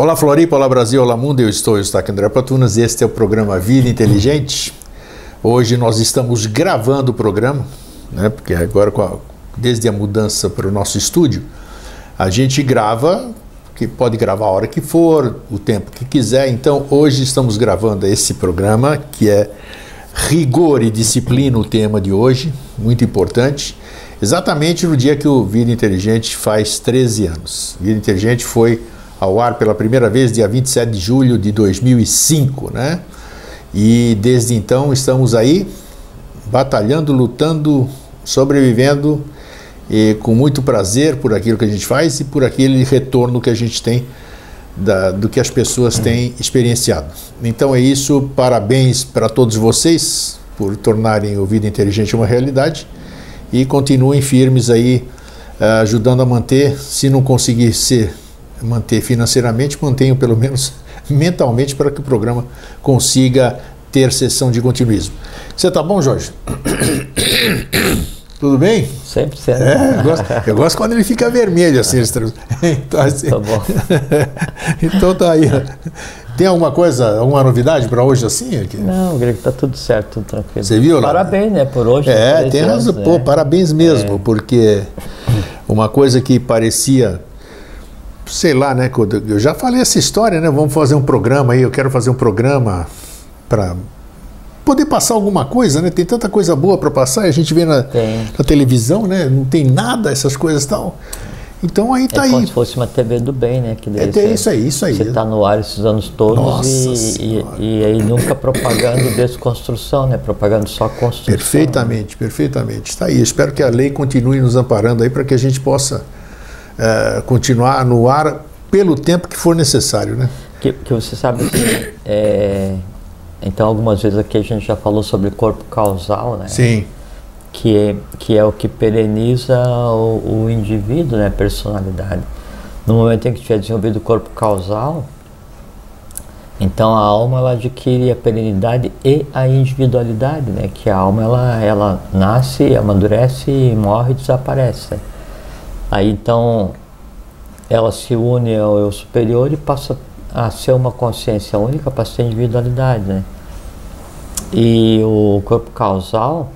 Olá Floripa, olá Brasil, olá mundo, eu estou, eu estou aqui André Patunas e este é o programa Vida Inteligente. Hoje nós estamos gravando o programa, né, porque agora a, desde a mudança para o nosso estúdio, a gente grava, que pode gravar a hora que for, o tempo que quiser, então hoje estamos gravando esse programa que é rigor e disciplina o tema de hoje, muito importante, exatamente no dia que o Vida Inteligente faz 13 anos. Vida Inteligente foi ao ar pela primeira vez dia 27 de julho de 2005, né? E desde então estamos aí batalhando, lutando, sobrevivendo e com muito prazer por aquilo que a gente faz e por aquele retorno que a gente tem da, do que as pessoas têm experienciado. Então é isso, parabéns para todos vocês por tornarem o Vida Inteligente uma realidade e continuem firmes aí, uh, ajudando a manter, se não conseguir ser manter financeiramente, mantenham pelo menos mentalmente para que o programa consiga ter sessão de continuismo. Você está bom, Jorge? Tudo bem? Sempre certo. É, eu, gosto, eu, gosto, quando ele fica vermelho assim. Então, assim, tá bom. então tá aí. Tem alguma coisa, alguma novidade para hoje assim? Aqui? Não, Greg, tá tudo certo, tudo tranquilo. Você viu lá? Parabéns, né, por hoje. É, tem razão. Pô, é. parabéns mesmo, é. porque uma coisa que parecia sei lá, né? Eu já falei essa história, né? Vamos fazer um programa aí, eu quero fazer um programa para poder passar alguma coisa, né? Tem tanta coisa boa para passar, a gente vê na, na, televisão, né? Não tem nada, essas coisas tal. Então aí tá é aí. como se fosse uma TV do bem, né? Que é, é isso aí, isso aí. Você está no ar esses anos todos Nossa e, e, e, aí nunca propagando desconstrução, né? Propagando só construção. Perfeitamente, perfeitamente. Está aí. Espero que a lei continue nos amparando aí para que a gente possa é, continuar no ar pelo tempo que for necessário, né? Que, que você sabe assim, é, então algumas vezes aqui a gente já falou sobre corpo causal, né? Sim. Que é, que é o que pereniza o, o indivíduo, né? A personalidade. No momento em que tiver desenvolvido o corpo causal, então a alma ela adquire a perenidade e a individualidade, né? Que a alma ela, ela nasce, amadurece, morre e desaparece. Aí então ela se une ao eu superior e passa a ser uma consciência única, passa a ter individualidade, né? E o corpo causal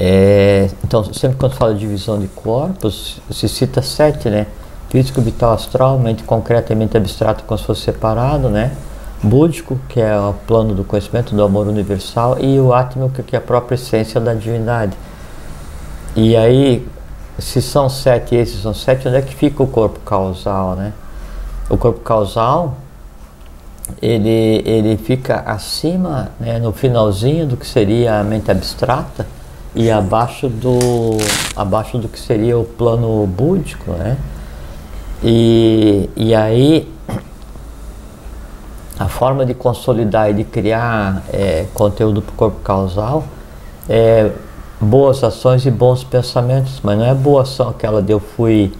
é, então sempre quando fala de divisão de corpos se cita sete, né? Físico, vital, astral, mente concreta e mente abstrata como se fosse separado, né? Búdico, que é o plano do conhecimento, do amor universal, e o átmico, que é a própria essência da divindade. E aí, se são sete esses são sete, onde é que fica o corpo causal, né? O corpo causal, ele, ele fica acima, né, no finalzinho do que seria a mente abstrata e abaixo do, abaixo do que seria o plano búdico, né? E, e aí, a forma de consolidar e de criar é, conteúdo para o corpo causal é boas ações e bons pensamentos, mas não é boa ação aquela de eu fui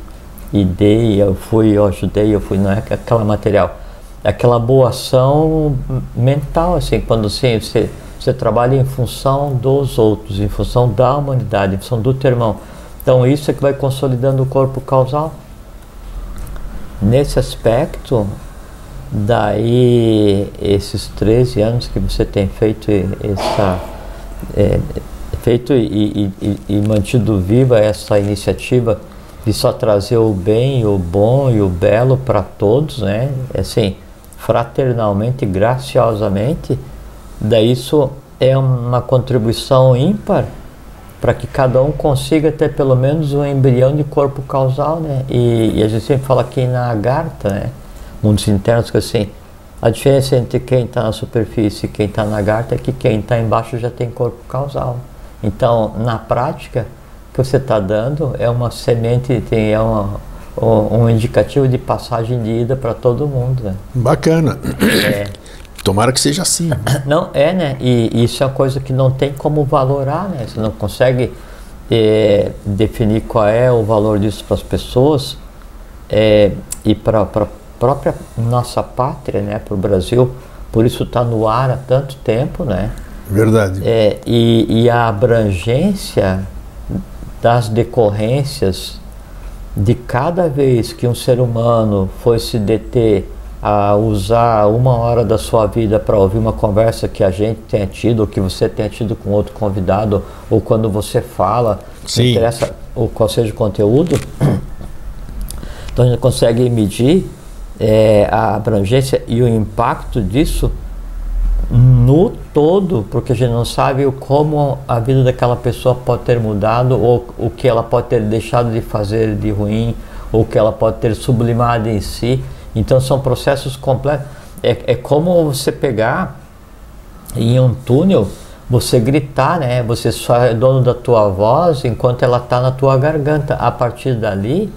e dei, eu fui, eu ajudei, eu fui, não é aquela material. É aquela boa ação mental, assim, quando assim, você, você trabalha em função dos outros, em função da humanidade, em função do teu irmão. Então isso é que vai consolidando o corpo causal. Nesse aspecto, daí esses 13 anos que você tem feito essa, é, feito e, e, e, mantido viva essa iniciativa de só trazer o bem, o bom e o belo para todos, né? Assim, fraternalmente, graciosamente, daí isso é uma contribuição ímpar para que cada um consiga ter pelo menos um embrião de corpo causal, né? E, e a gente sempre fala aqui na Agartha, né? Mundos internos que assim, a diferença entre quem está na superfície e quem está na Agartha é que quem está embaixo já tem corpo causal. Então, na prática, o que você está dando é uma semente, tem, é uma, um indicativo de passagem de ida para todo mundo. Né? Bacana. É. Tomara que seja assim. Não, é, né? E isso é uma coisa que não tem como valorar, né? Você não consegue é, definir qual é o valor disso para as pessoas é, e para a própria nossa pátria, né? Para o Brasil. Por isso está no ar há tanto tempo, né? Verdade. É, e, e a abrangência das decorrências de cada vez que um ser humano foi se deter a usar uma hora da sua vida para ouvir uma conversa que a gente tenha tido, ou que você tenha tido com outro convidado, ou quando você fala, Sim. não interessa o qual seja o conteúdo, então a gente consegue medir é, a abrangência e o impacto disso no todo, porque a gente não sabe como a vida daquela pessoa pode ter mudado, ou o que ela pode ter deixado de fazer de ruim, ou o que ela pode ter sublimado em si. Então são processos completos. É, é como você pegar em um túnel, você gritar, né? Você só é dono da tua voz enquanto ela está na tua garganta. A partir dali,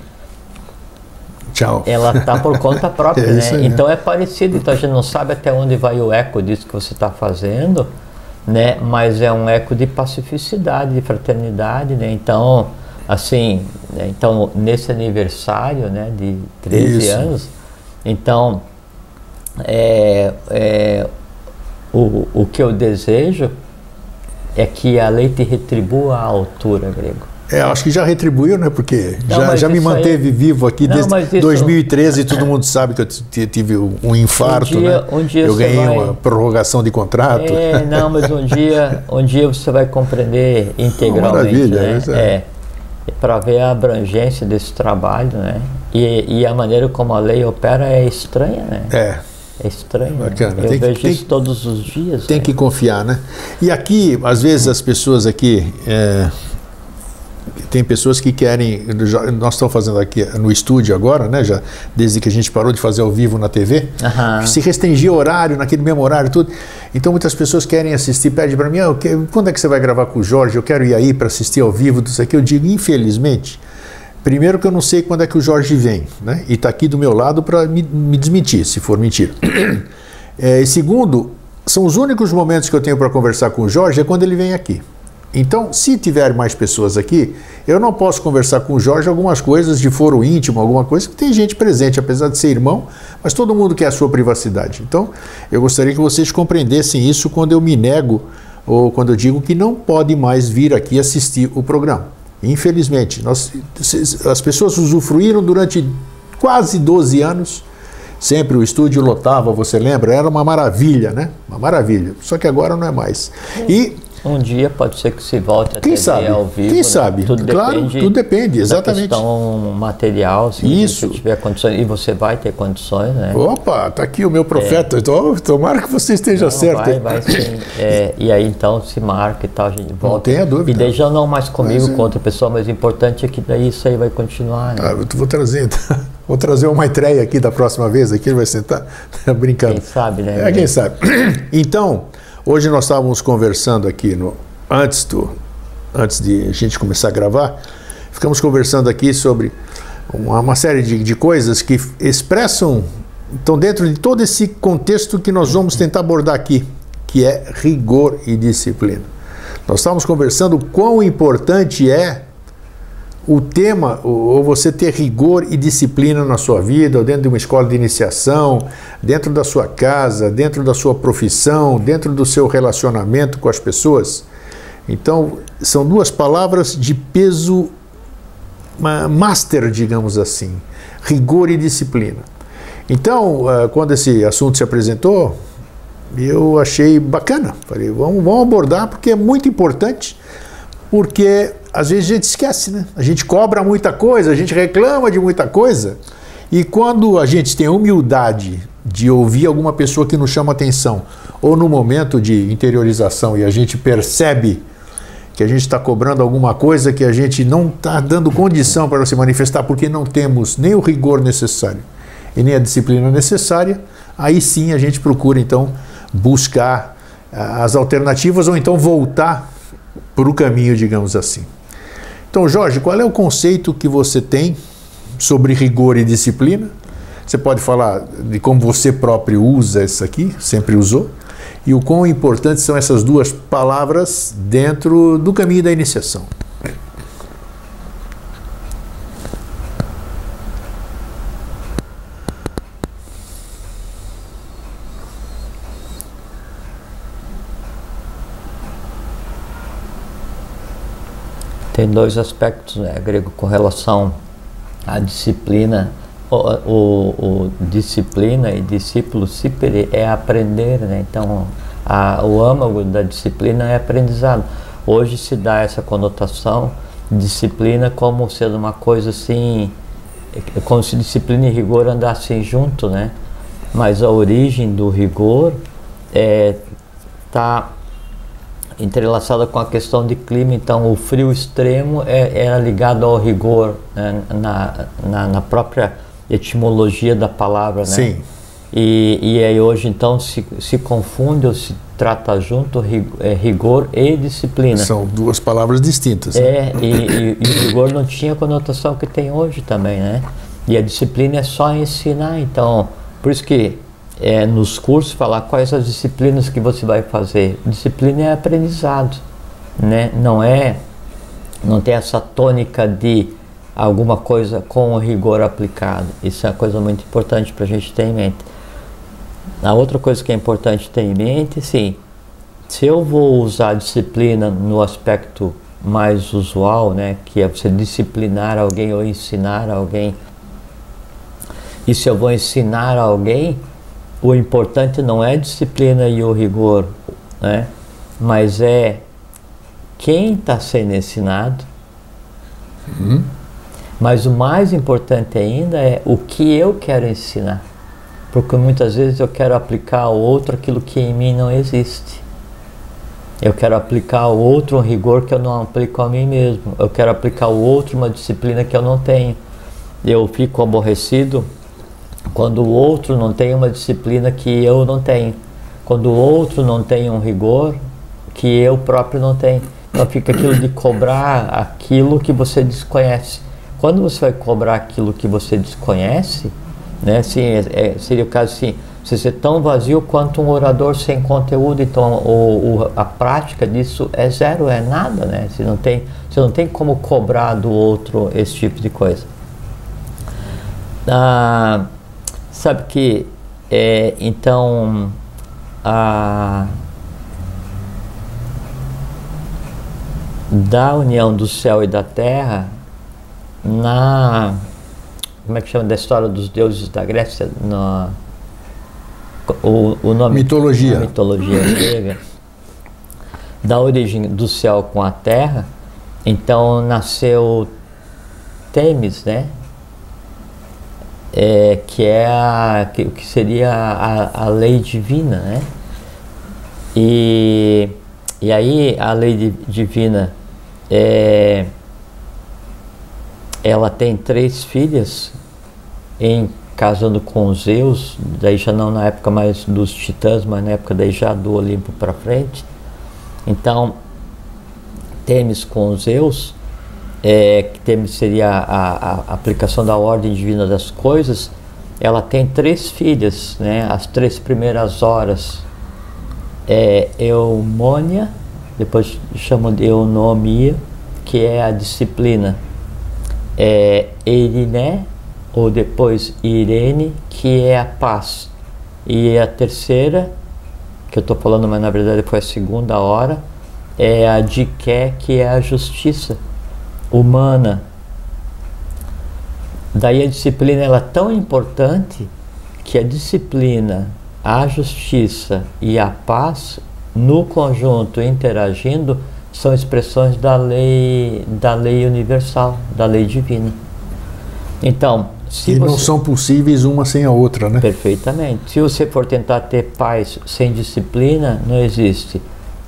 Tchau. ela está por conta própria, É né? Então é parecido, então a gente não sabe até onde vai o eco disso que você está fazendo, né? Mas é um eco de pacificidade, de fraternidade, né? Então, assim, né? então nesse aniversário, né? De 13 Isso. anos, então é, é, o, o que eu desejo é que a lei te retribua à altura, grego. É, acho que já retribuiu, né? Porque Não, já, já me isso aí- manteve vivo aqui Não, desde isso- 2013. Todo mundo sabe que eu tive um infarto, Um dia- né? um dia eu ganhei vai- uma prorrogação de contrato. É, não, mas um dia, um dia você vai compreender integralmente, Maravilha, né? é. É, para ver a abrangência desse trabalho, né? E, e a maneira como a lei opera é estranha, né? É, É estranho. né? Bacana. Eu Tem que- vejo tem isso que- todos os dias. tem né? que confiar, né? E aqui, às vezes, as pessoas aqui. é, tem pessoas que querem. já- Nós estamos fazendo aqui no estúdio agora, né? Já, desde que a gente parou de fazer ao vivo na TV. Aham. Se restringir horário, naquele mesmo horário, tudo. Então muitas pessoas querem assistir, pedem para mim, ah, quando é que você vai gravar com o Jorge? Eu quero ir aí para assistir ao vivo, tudo isso aqui. Eu digo, infelizmente, primeiro que eu não sei quando é que o Jorge vem, né? E está aqui do meu lado para me, me desmentir, se for mentira. É, e segundo, são os únicos momentos que eu tenho para conversar com o Jorge é quando ele vem aqui. Então, se tiver mais pessoas aqui, eu não posso conversar com o Jorge algumas coisas de foro íntimo, alguma coisa que tem gente presente, apesar de ser irmão, mas todo mundo quer a sua privacidade. Então, eu gostaria que vocês compreendessem isso quando eu me nego ou quando eu digo que não pode mais vir aqui assistir o programa. Infelizmente, nós, as pessoas usufruíram durante quase 12 anos. Sempre o estúdio lotava, você lembra? Era uma maravilha, né? Uma maravilha. Só que agora não é mais. E Um dia pode ser que se volte a Quem TV sabe? ao vivo. Quem né? sabe? Tudo Claro, depende tudo depende, exatamente. Da questão material, se Isso. você tiver condições. E você vai ter condições, né? Opa, tá aqui o meu profeta. Então, tomara que você esteja Não, certo. Vai, vai sim. É, e aí então se marca e tal, a gente volta. tenha dúvida. E já não mais comigo, Mas, é. com outra pessoa, mas o importante é que daí isso aí vai continuar. Né? Ah, eu vou trazer, vou trazer uma Maitreya aqui da próxima vez, aqui ele vai sentar brincando. Quem sabe, né? É, quem sabe. Então, hoje nós estávamos conversando aqui no antes do antes de a gente começar a gravar, ficamos conversando aqui sobre uma, uma série de, de coisas que expressam estão dentro de todo esse contexto que nós vamos tentar abordar aqui, que é rigor e disciplina. Nós estávamos conversando o quão importante é o tema, ou você ter rigor e disciplina na sua vida, ou dentro de uma escola de iniciação, dentro da sua casa, dentro da sua profissão, dentro do seu relacionamento com as pessoas. Então, são duas palavras de peso ma- master, digamos assim: rigor e disciplina. Então, ah, quando esse assunto se apresentou, eu achei bacana. Falei, vamos, vamos abordar porque é muito importante, porque às vezes a gente esquece, né? A gente cobra muita coisa, a gente reclama de muita coisa, e quando a gente tem a humildade de ouvir alguma pessoa que nos chama atenção, ou no momento de interiorização e a gente percebe que a gente está cobrando alguma coisa que a gente não está dando condição para se manifestar porque não temos nem o rigor necessário e nem a disciplina necessária, aí sim a gente procura então buscar ah, as alternativas ou então voltar para o caminho, digamos assim. Então, Jorge, qual é o conceito que você tem sobre rigor e disciplina? Você pode falar de como você próprio usa isso aqui, sempre usou, e o quão importantes são essas duas palavras dentro do caminho da iniciação. Tem dois aspectos, né, grego, com relação a disciplina, o, o, o disciplina e discípulo cipere é aprender, né? Então, a, o âmago da disciplina é aprendizado. Hoje se dá essa conotação disciplina como sendo uma coisa assim, como se disciplina e rigor andassem junto, né? Mas a origem do rigor é, tá entrelaçada com a questão de clima, então o frio extremo é, era ligado ao rigor né? na, na, na, própria etimologia da palavra, né? Sim. E, e aí hoje então se, se confunde ou se trata junto é, rigor e disciplina. São duas palavras distintas. Né? É, e, e, e, o rigor não tinha a conotação que tem hoje também, né? E a disciplina é só ensinar, então, por isso que é, nos cursos falar quais as disciplinas que você vai fazer. Disciplina é aprendizado, né? Não é, não tem essa tônica de alguma coisa com rigor aplicado. Isso é uma coisa muito importante para a gente ter em mente. A outra coisa que é importante ter em mente, sim, se eu vou usar disciplina no aspecto mais usual, né, que é você disciplinar alguém ou ensinar alguém, e se eu vou ensinar alguém, o importante não é a disciplina e o rigor, né, mas é quem está sendo ensinado. Uhum. Mas o mais importante ainda é o que eu quero ensinar porque muitas vezes eu quero aplicar ao outro aquilo que em mim não existe. Eu quero aplicar ao outro um rigor que eu não aplico a mim mesmo. Eu quero aplicar ao outro uma disciplina que eu não tenho. Eu fico aborrecido quando o outro não tem uma disciplina que eu não tenho. Quando o outro não tem um rigor que eu próprio não tenho. Então fica aquilo de cobrar aquilo que você desconhece. Quando você vai cobrar aquilo que você desconhece, né? Assim, é, é, seria o caso assim, você ser tão vazio quanto um orador sem conteúdo, então o, o, a prática disso é zero, é nada, né? Você não, tem, você não tem como cobrar do outro esse tipo de coisa. Ah, sabe que, é, então, a, da união do céu e da terra, na como é que chama da história dos deuses da Grécia? No, o, o nome mitologia. mitologia grega da origem do céu com a terra. Então nasceu Temis, né? É, que é a, que, que seria a, a lei divina, né? E, e aí a lei divina é, ela tem três filhas em casando com Zeus, daí já não na época mais dos titãs, mas na época daí já do Olimpo para frente. Então, Temis com Zeus, é, que seria a, a, aplicação da ordem divina das coisas, ela tem três filhas, né? As três primeiras horas é Eumônia, depois chamam de Eunomia, que é a disciplina é Iriné, ou depois Irene, que é a paz. E a terceira, que eu estou falando, mas na verdade foi a segunda hora, é a Diké, que é a justiça humana. Daí a disciplina ela é tão importante que a disciplina, a justiça e a paz, no conjunto interagindo, são expressões da lei, da lei universal, da lei divina. Então, se e você... não são possíveis uma sem a outra, né? Perfeitamente. Se você for tentar ter paz sem disciplina, não existe.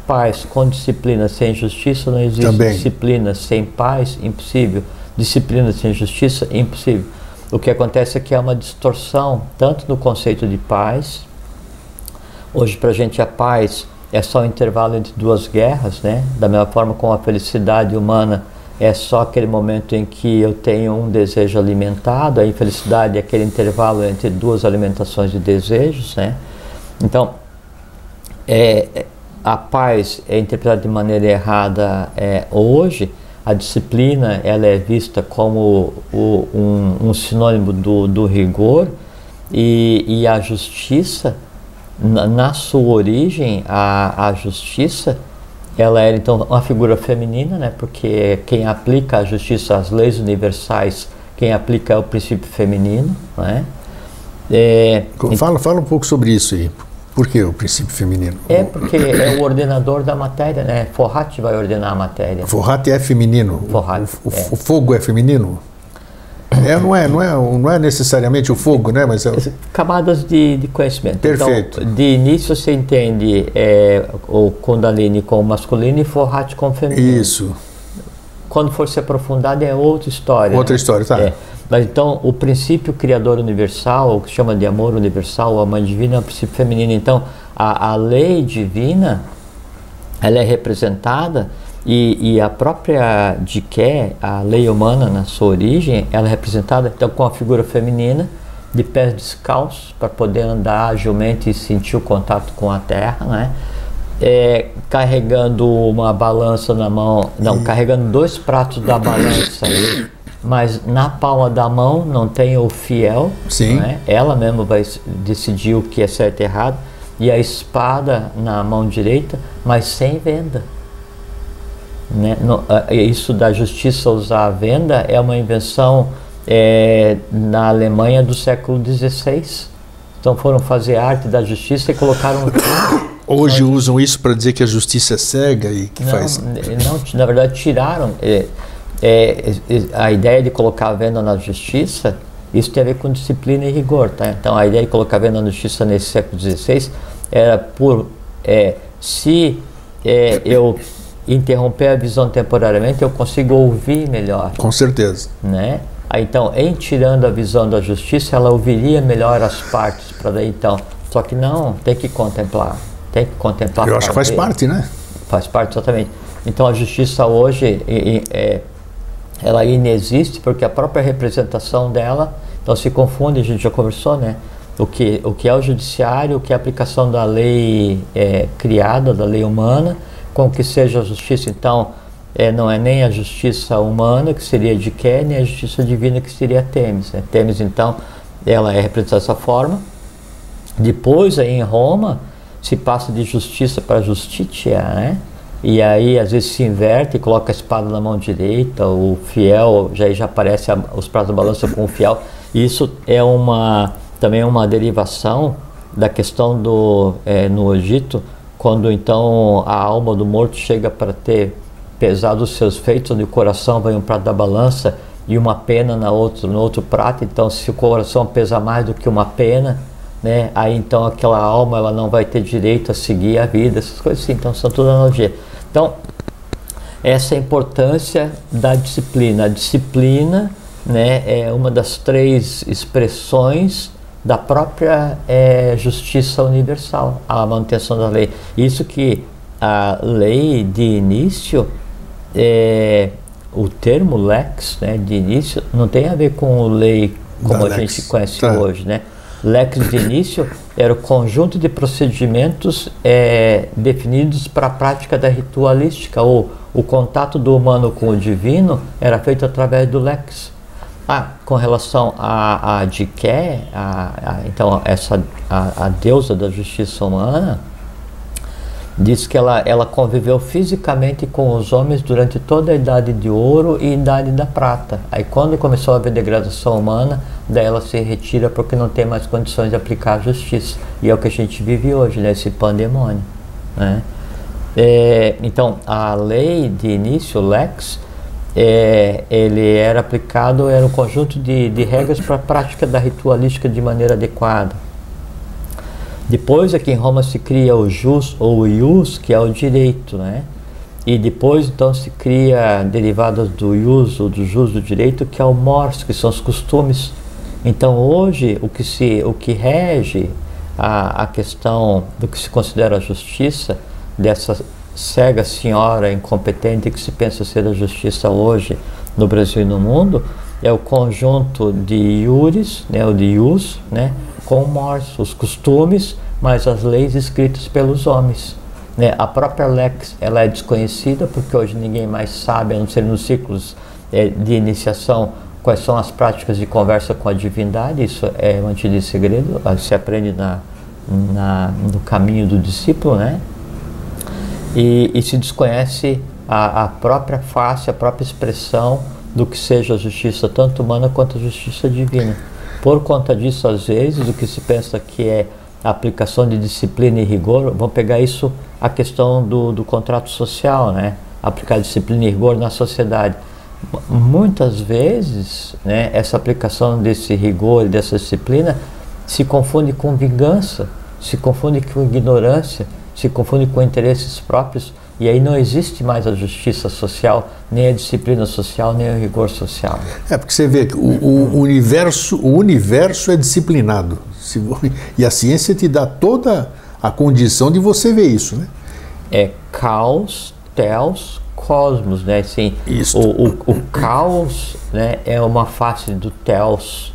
Paz com disciplina sem justiça, não existe. Também. Disciplina sem paz, impossível. Disciplina sem justiça, impossível. O que acontece é que há uma distorção, tanto no conceito de paz. Hoje, para a gente, a paz é só o intervalo entre duas guerras, né? Da mesma forma como a felicidade humana é só aquele momento em que eu tenho um desejo alimentado, a infelicidade é aquele intervalo entre duas alimentações de desejos, né? Então, é, a paz é interpretada de maneira errada é, hoje, a disciplina ela é vista como o, um, um, sinônimo do, do rigor e, e a justiça na, na sua origem, a, a justiça, ela era então uma figura feminina, né? Porque quem aplica a justiça, as leis universais, quem aplica é o princípio feminino, né? É, fala, fala um pouco sobre isso aí. Por que o princípio feminino? É porque é o ordenador da matéria, né? Forrat vai ordenar a matéria. Forrat é feminino. Forrat, o, o, é. o fogo é feminino? É, não, é, não, é, não é necessariamente o fogo, né? Mas é... Camadas de, de conhecimento. Perfeito. Então, de início você entende é, o Kundalini como masculino e Forrat como feminino. Isso. Quando for se aprofundar é outra história. Outra né? história, tá. É. Mas então, o princípio criador universal, o que chama de amor universal, a mãe divina, é o princípio feminino. Então, a, a lei divina, ela é representada e, e a própria Diké, a lei humana na sua origem, ela é representada então com a figura feminina, de pés descalços, para poder andar agilmente e sentir o contato com a terra, né? É, carregando uma balança na mão, não, carregando dois pratos da balança mas na palma da mão não tem o fiel, Sim. Né? ela mesma vai decidir o que é certo e errado, e a espada na mão direita, mas sem venda. Né? No, isso da justiça usar a venda é uma invenção é, na Alemanha do século XVI. Então foram fazer arte da justiça e colocaram. Hoje usam isso para dizer que a justiça é cega e que não, faz. Não, na verdade tiraram. É, é, a ideia de colocar a venda na justiça, isso tem a ver com disciplina e rigor. Tá? Então, a ideia de colocar a venda na justiça nesse século XVI era por é, se é, eu interromper a visão temporariamente, eu consigo ouvir melhor. Com certeza. Né? Então, em tirando a visão da justiça, ela ouviria melhor as partes para daí então. Só que não, tem que contemplar, tem que contemplar. Eu acho que faz parte, né? Faz parte exatamente. Então a justiça hoje é, ela inexiste porque a própria representação dela, então se confunde, a gente já conversou, né? O que, o que é o judiciário, o que é a aplicação da lei é, criada, da lei humana, com o que seja a justiça. Então, é, não é nem a justiça humana, que seria de Ké, nem a justiça divina, que seria Temis. Né? Então, ela é representada dessa forma. Depois, aí em Roma, se passa de justiça para justitia, né? E aí às vezes se inverte coloca a espada na mão direita, o fiel, já, já aparece a, os pratos da balança com o fiel. Isso é uma também é uma derivação da questão do é, no Egito, quando então a alma do morto chega para ter pesado os seus feitos, onde o coração vai um prato da balança e uma pena na outro, no outro prato. Então, se o coração pesa mais do que uma pena, né, aí então aquela alma ela não vai ter direito a seguir a vida, essas coisas assim. Então, são tudo analogia. Então, essa é a importância da disciplina. A disciplina né, é uma das três expressões da própria é, justiça universal, a manutenção da lei. Isso que a lei de início, é, o termo lex né, de início, não tem a ver com lei como da a lex. gente conhece tá. hoje, né? Lex de início era o conjunto de procedimentos é, definidos para a prática da ritualística, ou o contato do humano com o divino era feito através do lex. Ah, com relação a, a Diké, a, a, então essa a, a deusa da justiça humana, diz que ela, ela conviveu fisicamente com os homens durante toda a idade de ouro e idade da prata. Aí quando começou a haver degradação humana, daí ela se retira porque não tem mais condições de aplicar a justiça. E é o que a gente vive hoje, né? esse pandemônio. Né? É, então, a lei de início, lex, é, ele era aplicado, era um conjunto de, de regras para a prática da ritualística de maneira adequada. Depois aqui em Roma se cria o jus ou o ius, que é o direito, né? E depois então se cria derivadas do ius ou do jus do direito, que é o mors, que são os costumes. Então hoje o que se o que rege a, a questão do que se considera a justiça dessa cega senhora incompetente que se pensa ser a justiça hoje no Brasil e no mundo é o conjunto de iures, né, o de ius, né, com mors, os costumes, mas as leis escritas pelos homens. Né? A própria lex ela é desconhecida porque hoje ninguém mais sabe, a não ser nos ciclos é, de iniciação, quais são as práticas de conversa com a divindade. Isso é mantido em segredo, se aprende na, na, no caminho do discípulo, né? E, e se desconhece a, a própria face, a própria expressão do que seja a justiça tanto humana quanto a justiça divina. Por conta disso, às vezes, o que se pensa que é aplicação de disciplina e rigor, vamos pegar isso, a questão do, do contrato social, né? Aplicar disciplina e rigor na sociedade. Muitas vezes, né, essa aplicação desse rigor e dessa disciplina se confunde com vingança, se confunde com ignorância, se confunde com interesses próprios e aí não existe mais a justiça social, nem a disciplina social, nem o rigor social. É porque você vê que o, o universo, o universo é disciplinado. E a ciência te dá toda a condição de você ver isso, né? É caos, teos, cosmos, né? Assim. O, o, o, caos né, é uma face do teos,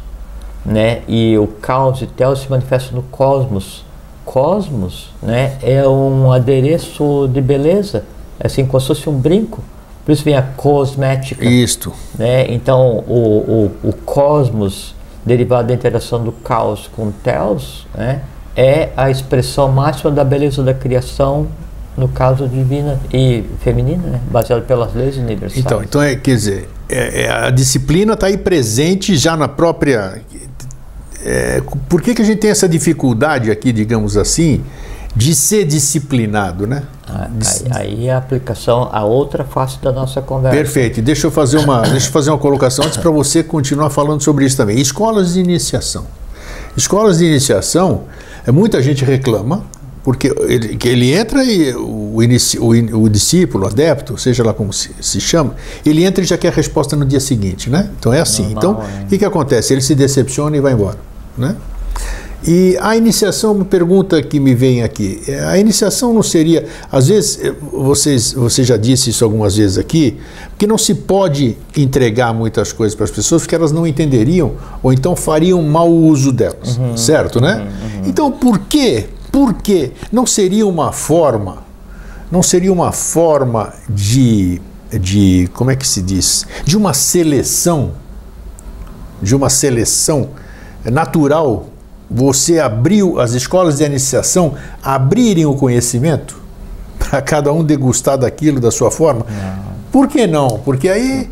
né? E o caos e teos se manifesta no cosmos cosmos né, é um adereço de beleza, assim como se fosse um brinco. Por isso vem a cosmética. Isto. Né? Então, o, o, o cosmos, derivado da interação do caos com o teos, né, é a expressão máxima da beleza da criação, no caso divina e feminina, né, baseado pelas leis universais. Então, então é, quer dizer, é, é, a disciplina está aí presente já na própria é, por que, que a gente tem essa dificuldade aqui, digamos assim, de ser disciplinado, né? Ah, aí, aí é a aplicação, a outra face da nossa conversa. Perfeito. Deixa eu fazer uma, deixa eu fazer uma colocação antes para você continuar falando sobre isso também. Escolas de iniciação. Escolas de iniciação, é, muita gente reclama, porque ele, que ele entra e o, inici, o, o, discípulo, o adepto, seja lá como se, se, chama, ele entra e já quer a resposta no dia seguinte, né? Então é assim. Normal, então, o que, que acontece? Ele se decepciona e vai embora, né? E a iniciação, uma pergunta que me vem aqui, é, a iniciação não seria, às vezes, eh, vocês, você já disse isso algumas vezes aqui, que não se pode entregar muitas coisas para as pessoas porque elas não entenderiam ou então fariam mau uso delas, uhum, certo, né? Uhum, uhum. Então, por que por quê? Não seria uma forma, não seria uma forma de, de, como é que se diz? De uma seleção, de uma seleção natural, você abriu as escolas de iniciação, abrirem o conhecimento para cada um degustar daquilo da sua forma? Não. Por que não? Porque aí.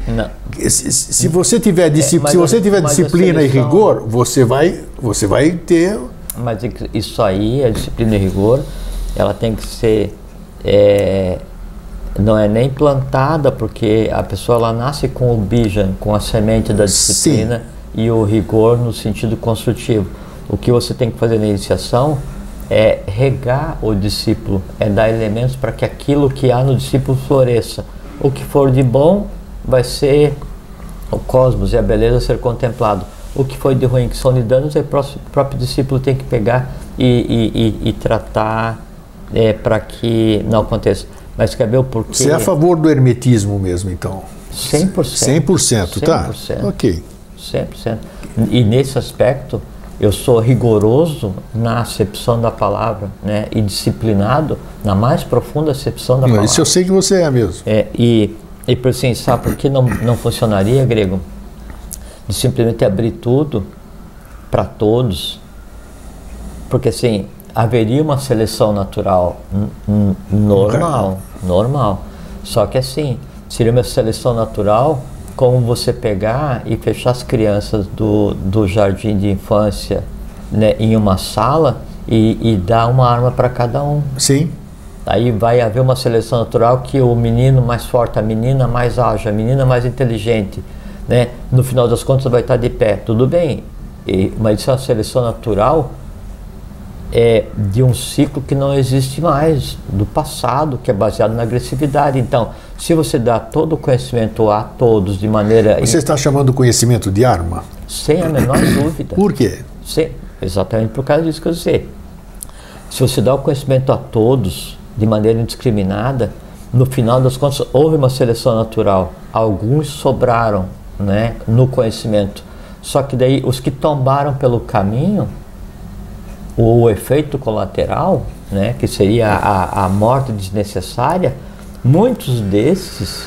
Se, se, você tiver, é, se você tiver disciplina seleção... e rigor, você vai, você vai ter mas isso aí, a disciplina e rigor, ela tem que ser. É, não é nem plantada, porque a pessoa ela nasce com o bijan, com a semente da disciplina Sim. e o rigor no sentido construtivo. O que você tem que fazer na iniciação é regar o discípulo, é dar elementos para que aquilo que há no discípulo floresça. O que for de bom vai ser o cosmos e a beleza ser contemplado o que foi de ruim, que são de danos, aí o próprio discípulo tem que pegar e, e, e, e tratar é, para que não aconteça. Mas quer ver o porquê? Você é a favor do hermetismo mesmo, então? 100%. 100%, tá? 100%. Ok. 100%. E nesse aspecto, eu sou rigoroso na acepção da palavra, né? E disciplinado na mais profunda acepção da não, palavra. Isso eu sei que você é mesmo. É, e, e por assim, sabe por que não, não funcionaria, Grego? De simplesmente abrir tudo para todos, porque assim haveria uma seleção natural normal, normal. Só que assim seria uma seleção natural como você pegar e fechar as crianças do, do jardim de infância né, em uma sala e, e dar uma arma para cada um. Sim. Aí vai haver uma seleção natural que o menino mais forte, a menina mais ágil, a menina mais inteligente, né? no final das contas vai estar de pé, tudo bem, e, mas isso é uma seleção natural é, de um ciclo que não existe mais, do passado, que é baseado na agressividade. Então, se você dá todo o conhecimento a todos de maneira. Você está chamando o conhecimento de arma? Sem a menor dúvida. Por quê? Sem, exatamente por causa disso que eu disse. Se você dá o conhecimento a todos de maneira indiscriminada, no final das contas houve uma seleção natural. Alguns sobraram, né, no conhecimento. Só que daí os que tombaram pelo caminho, o, efeito colateral, né, que seria a, a morte desnecessária, muitos desses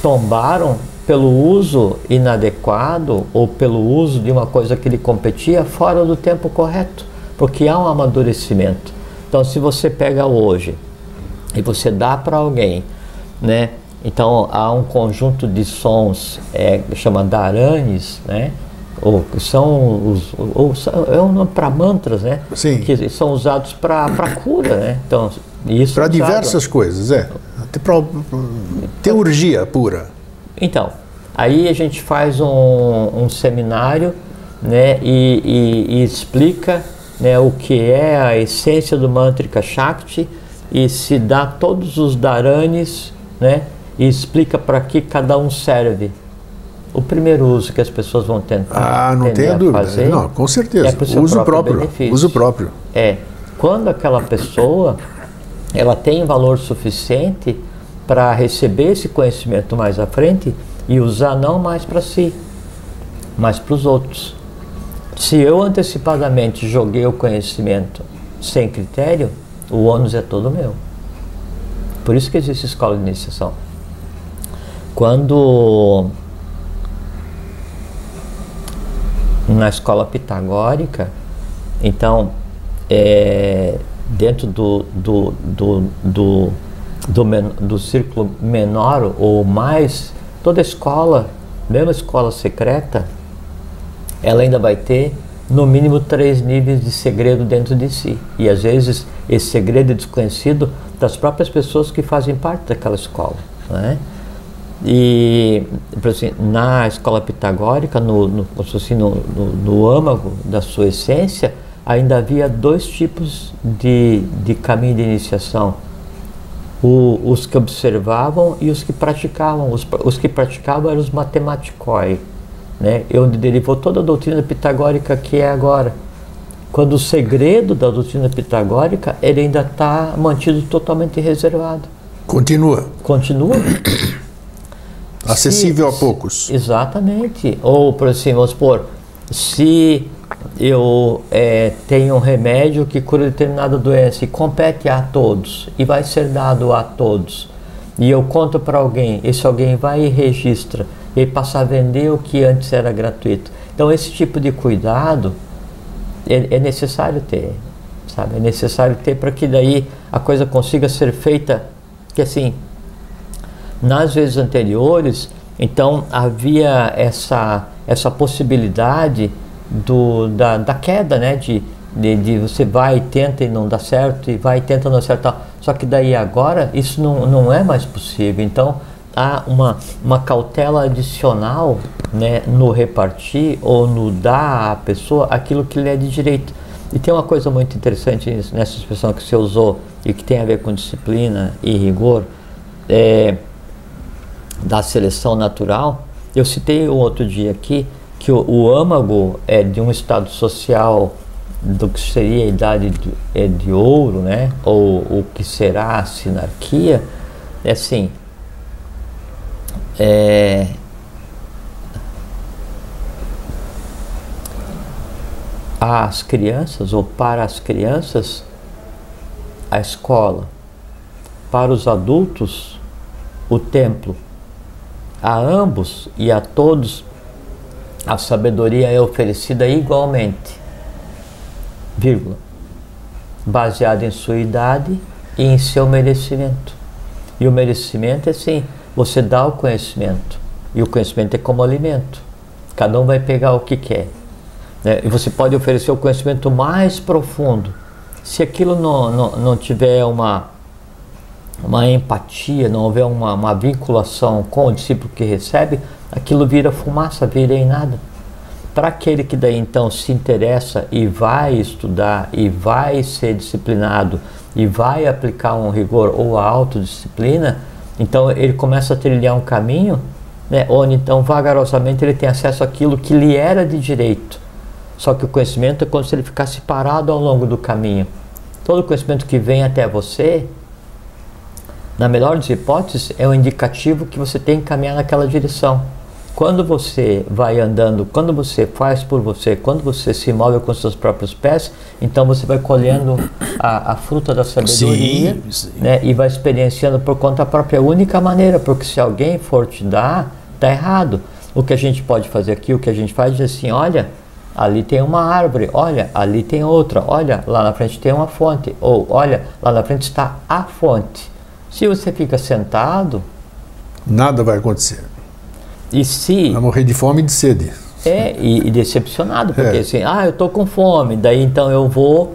tombaram pelo uso inadequado ou pelo uso de uma coisa que lhe competia fora do tempo correto, porque há um amadurecimento. Então, se você pega hoje e você dá para alguém, né, Então há um conjunto de sons é, chama dharanis, né? Ou são os ou, é um nome para mantras, né? Sim. Que são usados para cura, né? Então isso para diversas coisas, é. Para teurgia pura. Então aí a gente faz um, um seminário, né? E, e, e explica né, o que é a essência do mantrika Shakti e se dá todos os dharanis, né? E explica para que cada um serve. O primeiro uso que as pessoas vão tentar ah, não tenha dúvida. Fazer não, com certeza. É uso próprio, próprio uso próprio. É quando aquela pessoa ela tem valor suficiente para receber esse conhecimento mais à frente e usar não mais para si, mas para os outros. Se eu antecipadamente joguei o conhecimento sem critério, o ônus é todo meu. Por isso que existe escola de iniciação. Quando na escola pitagórica, então, é, dentro do, do, do, do, do, men, do círculo menor ou mais, toda escola, mesmo escola secreta, ela ainda vai ter no mínimo três níveis de segredo dentro de si. E às vezes esse segredo é desconhecido das próprias pessoas que fazem parte daquela escola. Né? E assim, na escola pitagórica, no, no, assim, no, no, no âmago da sua essência, ainda havia dois tipos de, de caminho de iniciação. O, os que observavam e os que praticavam. Os, os que praticavam eram os matematicoi, né? E onde derivou toda a doutrina pitagórica que é agora. Quando o segredo da doutrina pitagórica ele ainda está mantido totalmente reservado. Continua. Continua. Acessível se, a poucos. Exatamente. Ou, por assim, vamos supor, se eu é, tenho um remédio que cura determinada doença e compete a todos e vai ser dado a todos, e eu conto para alguém, esse alguém vai e registra e passa a vender o que antes era gratuito. Então, esse tipo de cuidado é, é necessário ter, sabe? É necessário ter para que daí a coisa consiga ser feita, que assim, nas vezes anteriores, então havia essa, essa possibilidade do, da, da queda, né? De, de, de, você vai e tenta e não dá certo, e vai e tenta não acertar. Só que daí agora isso não, não é mais possível. Então há uma, uma cautela adicional né, no repartir ou no dar à pessoa aquilo que lhe é de direito. E tem uma coisa muito interessante nessa expressão que você usou e que tem a ver com disciplina e rigor. É, da seleção natural, eu citei outro dia aqui que o, o âmago é de um estado social do que seria a idade de, é de ouro, né? Ou o que será a sinarquia, é assim, é, crianças ou para as crianças a escola, para os adultos o templo, a ambos e a todos a sabedoria é oferecida igualmente, vírgula, baseada em sua idade e em seu merecimento. E o merecimento é assim, você dá o conhecimento, e o conhecimento é como alimento. Cada um vai pegar o que quer. Né? E você pode oferecer o conhecimento mais profundo. Se aquilo não, não, não tiver uma uma empatia, não houver uma, uma vinculação com o discípulo que recebe, aquilo vira fumaça, vira em nada. Para aquele que daí então se interessa e vai estudar e vai ser disciplinado e vai aplicar um rigor ou a autodisciplina, então ele começa a trilhar um caminho né, onde então vagarosamente ele tem acesso àquilo que lhe era de direito. Só que o conhecimento é como se ele ficasse parado ao longo do caminho. Todo conhecimento que vem até você na melhor das hipóteses, é um indicativo que você tem que caminhar naquela direção. Quando você vai andando, quando você faz por você, quando você se move com seus próprios pés, então você vai colhendo a, a fruta da sabedoria sim, sim. Né, e vai experienciando por conta própria. A única maneira, porque se alguém for te dar, está errado. O que a gente pode fazer aqui, o que a gente faz é assim: olha, ali tem uma árvore, olha, ali tem outra, olha, lá na frente tem uma fonte, ou olha, lá na frente está a fonte. Se você fica sentado, Nada vai acontecer. E se. Vai morrer de fome e de sede. É, e, e decepcionado, porque É. assim, ah, eu tô com fome, daí então eu vou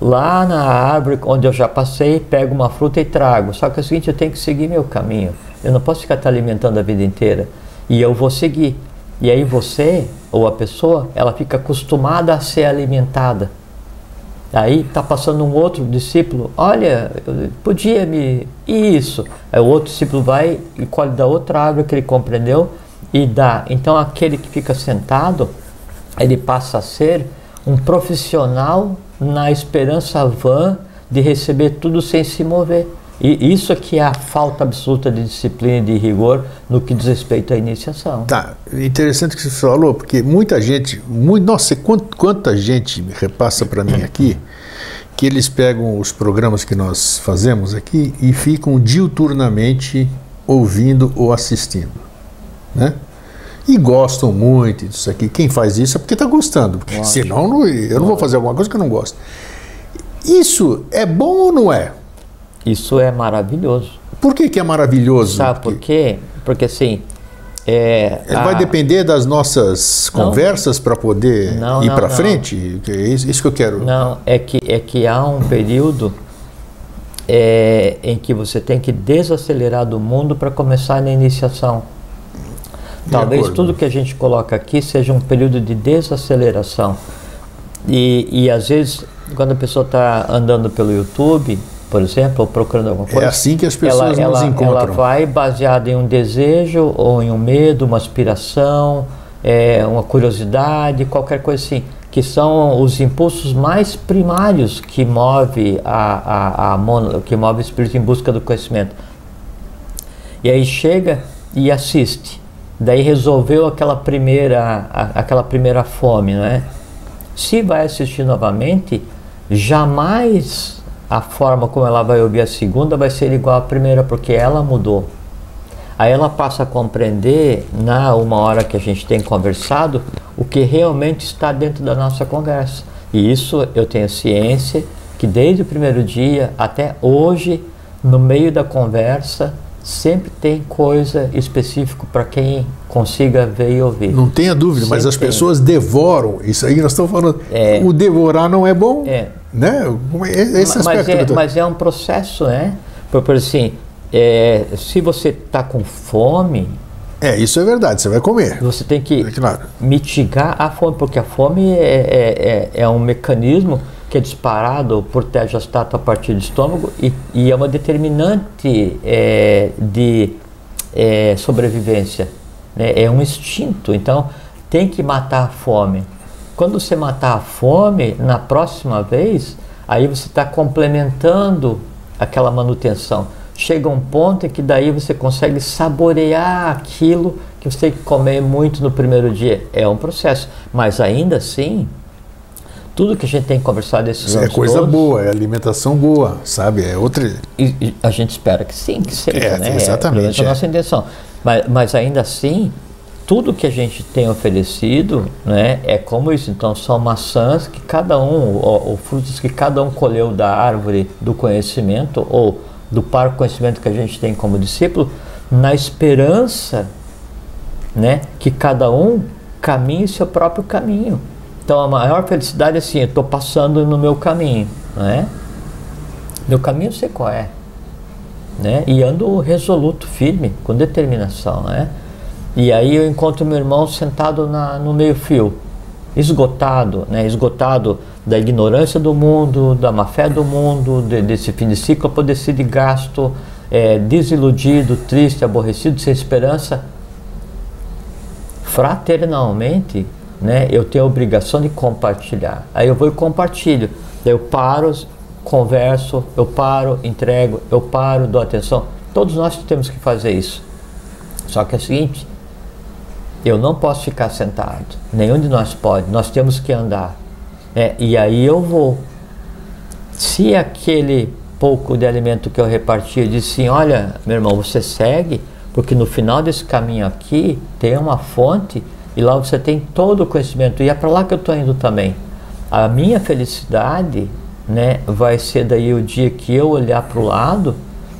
lá na árvore onde eu já passei, pego uma fruta e trago. Só que é o seguinte, eu tenho que seguir meu caminho. Eu não posso ficar te alimentando a vida inteira. E eu vou seguir. E aí você, ou a pessoa, ela fica acostumada a ser alimentada. Aí tá passando um outro discípulo, olha, podia me. Isso. Aí o outro discípulo vai e colhe da outra árvore que ele compreendeu e dá. Então aquele que fica sentado, ele passa a ser um profissional na esperança vã de receber tudo sem se mover. E isso aqui é a falta absoluta de disciplina e de rigor no que diz respeito à iniciação. Tá, interessante o que você falou, porque muita gente, muito, nossa, quant- quanta gente me repassa para mim aqui que eles pegam os programas que nós fazemos aqui e ficam diuturnamente ouvindo ou assistindo, né? E gostam muito disso aqui. Quem faz isso é porque está gostando, porque senão não- eu não vou fazer alguma coisa que eu não gosto. Isso é bom ou não é? Isso é maravilhoso. Por que, que é maravilhoso? Sabe por quê? Porque assim. É, a- vai depender das nossas conversas para poder Não, ir para frente? É isso, que eu quero. Não, é que, é que há um período é, em que você tem que desacelerar do mundo para começar na iniciação. Talvez tudo que a gente coloca aqui seja um período de desaceleração. E, e às vezes, quando a pessoa está andando pelo YouTube, por exemplo, ou procurando alguma coisa, É assim que as pessoas ela, nos ela, encontram. ela vai baseada em um desejo, ou em um medo, uma aspiração, é, uma curiosidade, qualquer coisa assim, que são os impulsos mais primários que move a, a, a mono- que move o espírito em busca do conhecimento. E aí chega e assiste. Daí resolveu aquela primeira, a- aquela primeira fome, não é? Se vai assistir novamente, jamais a forma como ela vai ouvir a segunda vai ser igual à primeira, porque ela mudou. Aí ela passa a compreender, na uma hora que a gente tem conversado, o que realmente está dentro da nossa conversa. E isso eu tenho ciência que desde o primeiro dia até hoje, no meio da conversa, sempre tem coisa específica para quem consiga ver e ouvir. Não tenha dúvida, mas Sempre as tem. pessoas devoram. Isso aí nós estamos falando. É. O devorar não é bom. É. Né? Esse mas, aspecto. é, tô- mas é um processo, né? Por, por assim, é, se você está com fome, É, isso é verdade, você vai comer. você tem que É claro. mitigar a fome, porque a fome é, é, é, é um mecanismo que é disparado por testostato a partir do estômago e, e é uma determinante é, de é, sobrevivência. né? É um instinto, então tem que matar a fome. Quando você matar a fome, na próxima vez, aí você está complementando aquela manutenção. Chega um ponto em que daí você consegue saborear aquilo que você tem que comer muito no primeiro dia. É um processo, mas ainda assim, tudo que a gente tem conversado esses Isso é anos coisa todos, boa, é alimentação boa, sabe? É outra. e, e a gente espera que sim, que seja, É, né? exatamente, pelo menos a é. nossa intenção. Mas, mas ainda assim, tudo que a gente tem oferecido, né, é como isso. Então, são maçãs que cada um, ou, ou frutos que cada um colheu da árvore do conhecimento, ou do par conhecimento que a gente tem como discípulo, na esperança, né, que cada um caminhe seu próprio caminho. Então, a maior felicidade é assim, eu estou passando no meu caminho, né? Meu caminho eu sei qual é. Né? E ando resoluto, firme, com determinação. Né? E aí eu encontro meu irmão sentado na, no meio-fio, esgotado, né? esgotado da ignorância do mundo, da má fé do mundo, de- desse fim de ciclo apodrecido de gasto, é, desiludido, triste, aborrecido, sem esperança. Fraternalmente, né, eu tenho a obrigação de compartilhar. Aí eu vou e compartilho. Daí eu paro, converso, eu paro, entrego, eu paro, dou atenção. Todos nós temos que fazer isso. Só que é o seguinte, eu não posso ficar sentado. Nenhum de nós pode. Nós temos que andar. É, e aí eu vou. Se aquele pouco de alimento que eu reparti, eu disse assim, olha, meu irmão, você segue, porque no final desse caminho aqui tem uma fonte e lá você tem todo o conhecimento. E é para lá que eu estou indo também. A minha felicidade né, vai ser daí o dia que eu olhar para o lado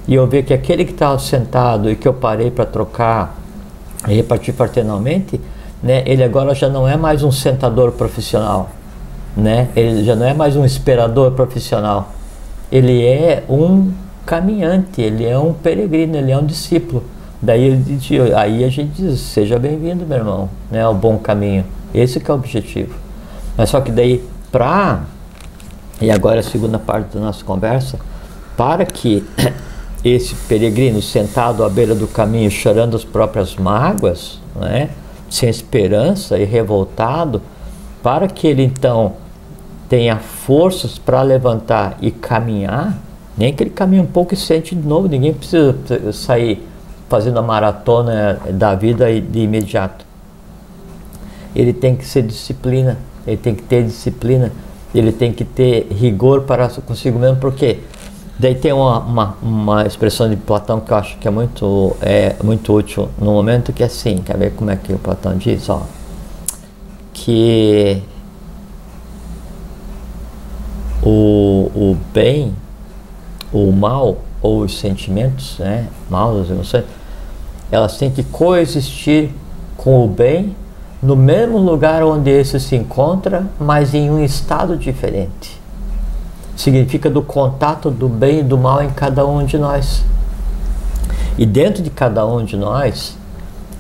e eu ver que aquele que estava sentado e que eu parei para trocar repartir fraternalmente, né, ele agora já não é mais um sentador profissional, né? Ele já não é mais um esperador profissional. Ele é um caminhante, ele é um peregrino, ele é um discípulo. Daí aí a gente diz, seja bem-vindo, meu irmão, né, ao bom caminho. Esse é o objetivo. Mas só que daí para e agora a segunda parte da nossa conversa, para que esse peregrino sentado à beira do caminho chorando as próprias mágoas, né, sem esperança e revoltado, para que ele então tenha forças para levantar e caminhar, nem que ele caminhe um pouco e sente de novo, ninguém precisa sair fazendo a maratona da vida de imediato. Ele tem que ser disciplina, ele tem que ter disciplina, ele tem que ter rigor para consigo mesmo, porque daí tem uma, uma, uma expressão de Platão que eu acho que é muito, é, muito útil no momento que é assim, quer ver como é que o Platão diz? Ó, que o, o bem, o mal ou os sentimentos, né, mal, as emoções, elas têm que coexistir com o bem no mesmo lugar onde esse se encontra, mas em um estado diferente. Significa do contato do bem e do mal em cada um de nós. E dentro de cada um de nós,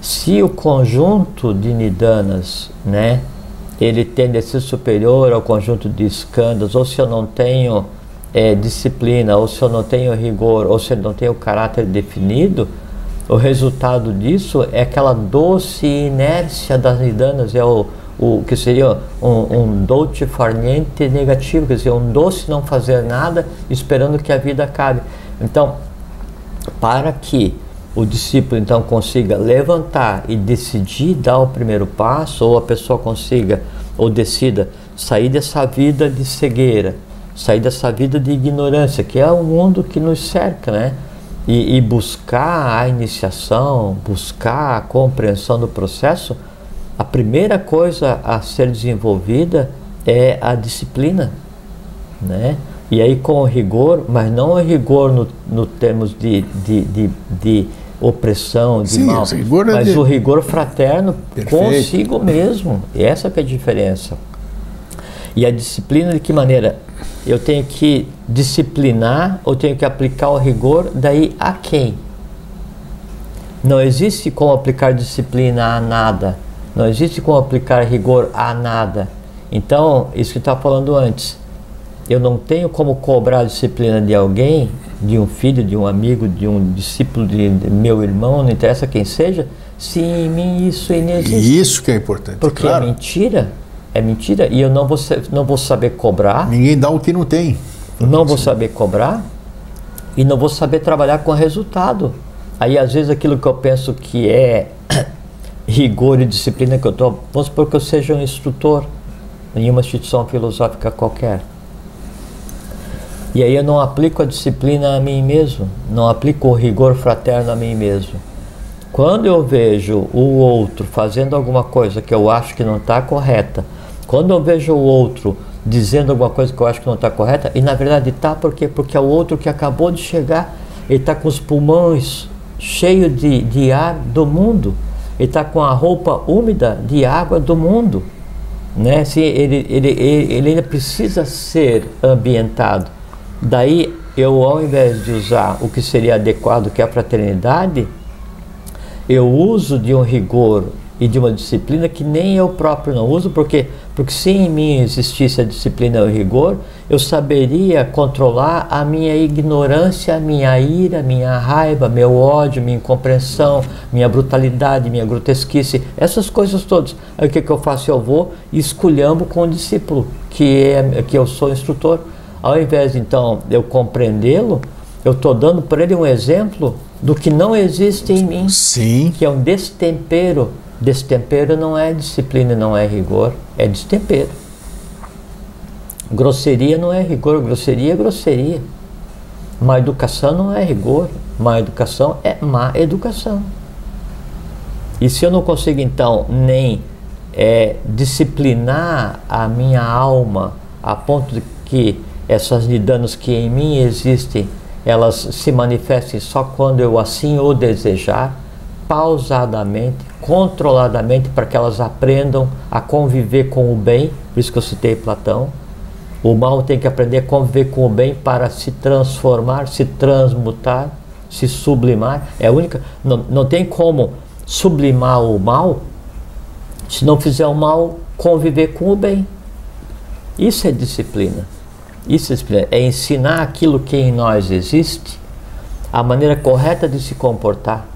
se o conjunto de nidanas, né, ele tende a ser superior ao conjunto de escândalos, ou se eu não tenho é, disciplina, ou se eu não tenho rigor, ou se eu não tenho caráter definido, o resultado disso é aquela doce inércia das nidanas, é o, o que seria um, um dolce farniente negativo, quer dizer, um doce não fazer nada esperando que a vida acabe. Então, para que o discípulo então consiga levantar e decidir dar o primeiro passo, ou a pessoa consiga ou decida sair dessa vida de cegueira, sair dessa vida de ignorância, que é o mundo que nos cerca, né? e, e buscar a iniciação, buscar a compreensão do processo, a primeira coisa a ser desenvolvida é a disciplina, né? E aí com o rigor, mas não o rigor no, no termos de, de, de, de opressão, de Sim, mal, o é mas é de... o rigor fraterno Perfeito. consigo mesmo. Essa que é a diferença. E a disciplina de que maneira? eu tenho que disciplinar ou tenho que aplicar o rigor, daí a quem? Não existe como aplicar disciplina a nada. Não existe como aplicar rigor a nada. Então, isso que está falando antes. Eu não tenho como cobrar a disciplina de alguém, de um filho, de um amigo, de um discípulo, de meu irmão, não interessa quem seja, se em mim isso inexiste. Isso que é importante. Porque é claro. é mentira é mentira e eu não vou, não vou saber cobrar. Ninguém dá o que não tem. Não vou saber cobrar e não vou saber trabalhar com resultado. Aí às vezes aquilo que eu penso que é rigor e disciplina que eu estou, vamos supor que eu seja um instrutor em uma instituição filosófica qualquer. E aí eu não aplico a disciplina a mim mesmo, não aplico o rigor fraterno a mim mesmo. Quando eu vejo o outro fazendo alguma coisa que eu acho que não está correta, quando eu vejo o outro dizendo alguma coisa que eu acho que não está correta, e na verdade está porque porque é o outro que acabou de chegar, ele está com os pulmões cheios de, de ar do mundo, ele está com a roupa úmida de água do mundo, né? Se ele, ele, ele, ele ainda precisa ser ambientado. Daí eu, ao invés de usar o que seria adequado, que é a fraternidade, eu uso de um rigor e de uma disciplina que nem eu próprio não uso, porque, porque se em mim existisse a disciplina e o rigor, eu saberia controlar a minha ignorância, a minha ira, minha raiva, meu ódio, minha incompreensão, minha brutalidade, minha grotesquice, essas coisas todas. Aí o que, que eu faço? Eu vou e esculhambo com o discípulo, que, é, que eu sou instrutor. Ao invés, então, eu compreendê-lo, eu estou dando para ele um exemplo do que não existe em mim, Sim. que é um destempero Destempero não é disciplina, não é rigor, é destempero. Grosseria não é rigor, grosseria é grosseria. Má educação não é rigor, má educação é má educação. E se eu não consigo então nem é, disciplinar a minha alma a ponto de que essas lidanos que em mim existem elas se manifestem só quando eu assim o desejar, pausadamente, controladamente, para que elas aprendam a conviver com o bem, por isso que eu citei Platão. O mal tem que aprender a conviver com o bem para se transformar, se transmutar, se sublimar. É a única. Não, não tem como sublimar o mal se não fizer o mal conviver com o bem. Isso é disciplina. Isso é, é ensinar aquilo que em nós existe, a maneira correta de se comportar,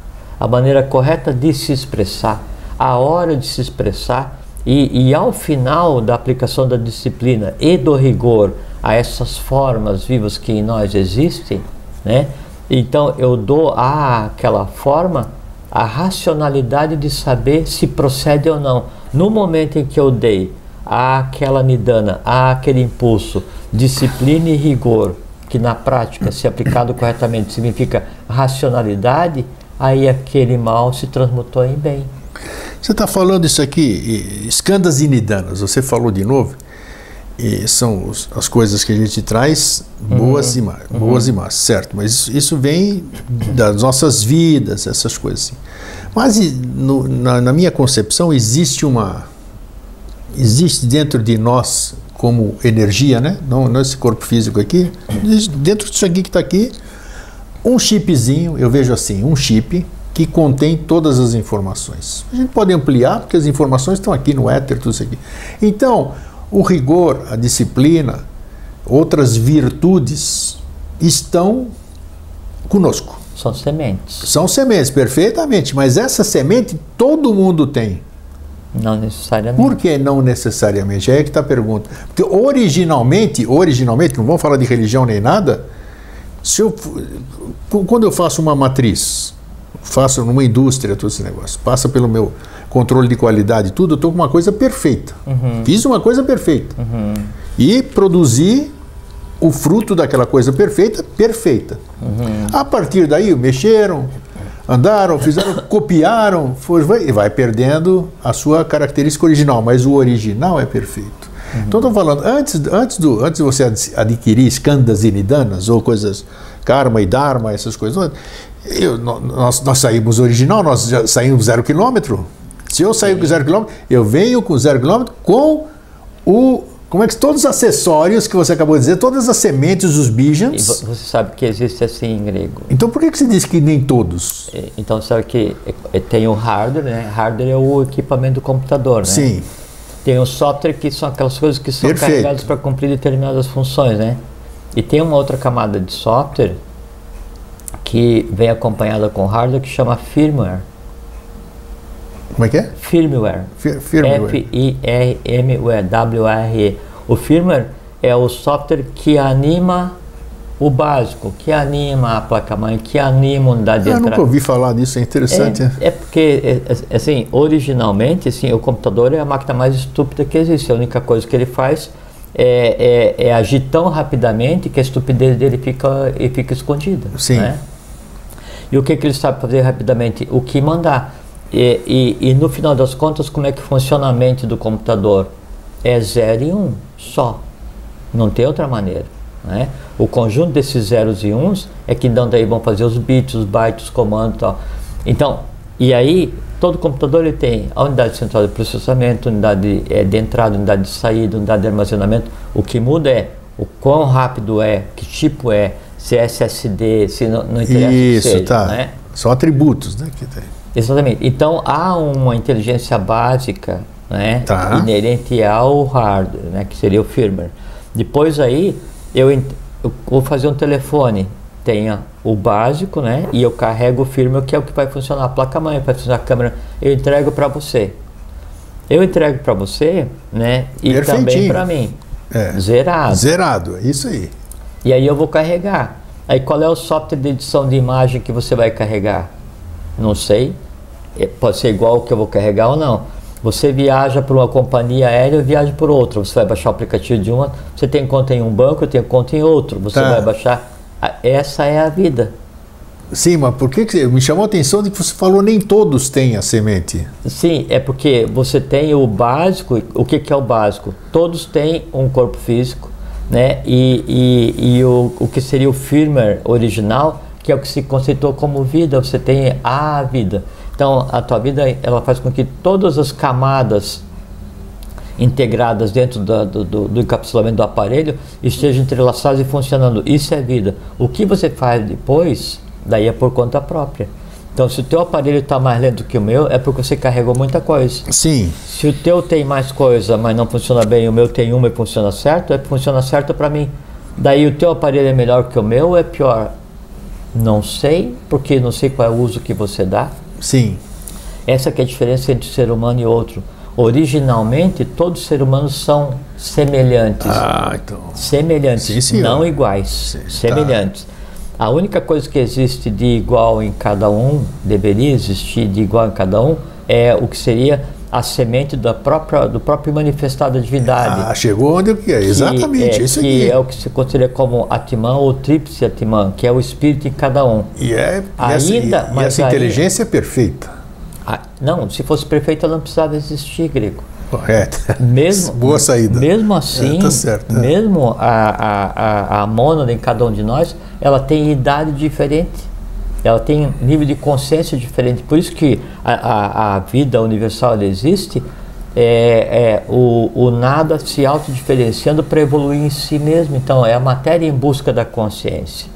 a maneira correta de se expressar, a hora de se expressar e, e ao final da aplicação da disciplina e do rigor a essas formas vivas que em nós existem, né? Então eu dou àquela forma a racionalidade de saber se procede ou não. No momento em que eu dei àquela nidana, àquele impulso, disciplina e rigor, que na prática, se aplicado corretamente, significa racionalidade, aí aquele mal se transmutou em bem. Você está falando isso aqui, escandas e nidanas, você falou de novo, e são as coisas que a gente traz boas, uhum. e, más, uhum. boas e más, certo, mas isso, isso, vem das nossas vidas, essas coisas assim. Mas no, na, na minha concepção existe uma, existe dentro de nós como energia, né? Não, não esse corpo físico aqui. Dentro disso aqui que está aqui, um chipzinho, eu vejo assim, um chip que contém todas as informações. A gente pode ampliar, porque as informações estão aqui no éter, tudo isso aqui. Então, o rigor, a disciplina, outras virtudes estão conosco. São sementes. São sementes, perfeitamente. Mas essa semente todo mundo tem. Não necessariamente. Por que não necessariamente? É aí que está a pergunta. Porque originalmente, originalmente, não vamos falar de religião nem nada, se eu, quando eu faço uma matriz, faço numa indústria todo esse negócio, passa pelo meu controle de qualidade tudo, eu estou com uma coisa perfeita. Uhum. Fiz uma coisa perfeita. Uhum. E produzi o fruto daquela coisa perfeita, perfeita. Uhum. A partir daí, mexeram, andaram, fizeram, copiaram, foi, vai, vai perdendo a sua característica original, mas o original é perfeito. Uhum. Então estou falando, antes, antes, do, antes de você adquirir escandas e nidanas ou coisas, karma e dharma, essas coisas, eu, nós, nós saímos original, nós já saímos zero quilômetro. Se eu sair com zero quilômetro, eu venho com zero quilômetro com o como é que todos os acessórios que você acabou de dizer, todas as sementes, os bijans. você sabe que existe assim em grego. Então por que, que você diz que nem todos? É, então sabe que é, tem o hardware, né? Hardware é o equipamento do computador, né? Sim. Tem o software que são aquelas coisas que são Perfeito. carregadas para cumprir determinadas funções, né? E tem uma outra camada de software que vem acompanhada com hardware que chama firmware. Como é que é? Firmware. firmware. F-I-R-M-W-R-E. O firmware é o software que anima o básico, que anima a placa-mãe, que anima a unidade de Eu entrada. nunca ouvi falar disso, é interessante. É, é porque, é, é, assim, originalmente, assim, o computador é a máquina mais estúpida que existe. A única coisa que ele faz é, é, é agir tão rapidamente que a estupidez dele fica, fica escondida. Sim. Né? E o que, que ele sabe fazer rapidamente? O que mandar. E, e, e, no final das contas, como é que funciona a mente do computador? É 0 e 1 um, só. Não tem outra maneira. Né? O conjunto desses zeros e uns é que dão daí vão fazer os bits, os bytes, os comandos e tal. Então, e aí, todo computador ele tem a unidade central de processamento, unidade de, é, de entrada, unidade de saída, unidade de armazenamento. O que muda é o quão rápido é, que tipo é, se é SSD, se não, não interessa Isso, seja, tá. Né? São atributos, né? Que tem. Exatamente. Então há uma inteligência básica né, tá. inerente ao hardware, né, que seria o firmware. Depois aí eu, eu vou fazer um telefone, tenha o básico, né, e eu carrego o firmware que é o que vai funcionar a placa-mãe, vai funcionar a câmera, eu entrego para você. Eu entrego para você, né, e também para mim. É. Zerado. Zerado, é isso aí. E aí eu vou carregar. Aí qual é o software de edição de imagem que você vai carregar? Não sei. É, pode ser igual o que eu vou carregar ou não. Você viaja por uma companhia aérea, eu viajo por outra. Você vai baixar o aplicativo de uma, você tem conta em um banco, eu tenho conta em outro. Você tá. vai baixar. Essa é a vida. Sim, mas por que, que me chamou a atenção de que você falou nem todos têm a semente? Sim, é porque você tem o básico. O que, que é o básico? Todos têm um corpo físico, né? E, e, e o, o que seria o firmware original, que é o que se conceitou como vida, você tem a vida. Então, a tua vida, ela faz com que todas as camadas integradas dentro do, do, do, encapsulamento do aparelho estejam entrelaçadas e funcionando. Isso é vida. O que você faz depois, daí é por conta própria. Então, se o teu aparelho está mais lento que o meu, é porque você carregou muita coisa. Sim. Se o teu tem mais coisa, mas não funciona bem, o meu tem uma e funciona certo, é funciona certo para mim. Daí o teu aparelho é melhor que o meu ou é pior? Não sei, porque não sei qual é o uso que você dá. Sim. Essa que é a diferença entre ser humano e outro. Originalmente, todos os seres humanos são semelhantes. Ah, então. Semelhantes, sim, sim, não iguais. Sim, tá. semelhantes. Tá. A única coisa que existe de igual em cada um, deveria existir de igual em cada um, é o que seria a semente da própria, do próprio manifestado da divindade. Ah, chegou onde eu queria. Exatamente, é, isso que aqui. é o que se considera como Atman ou Tríplice Atman, que é o espírito em cada um. E, é, Ainda, essa, e, mas essa inteligência é perfeita. Ah, não, se fosse perfeita, ela não precisava existir, grego. Correto. Mesmo, Boa saída. Mesmo assim, é, tá certo, é. mesmo a, a, a, a mônada em cada um de nós, ela tem idade diferente. Ela tem nível de consciência diferente. Por isso que a, a, a vida universal existe, é, é o, o, nada se autodiferenciando para evoluir em si mesmo. Então, é a matéria em busca da consciência.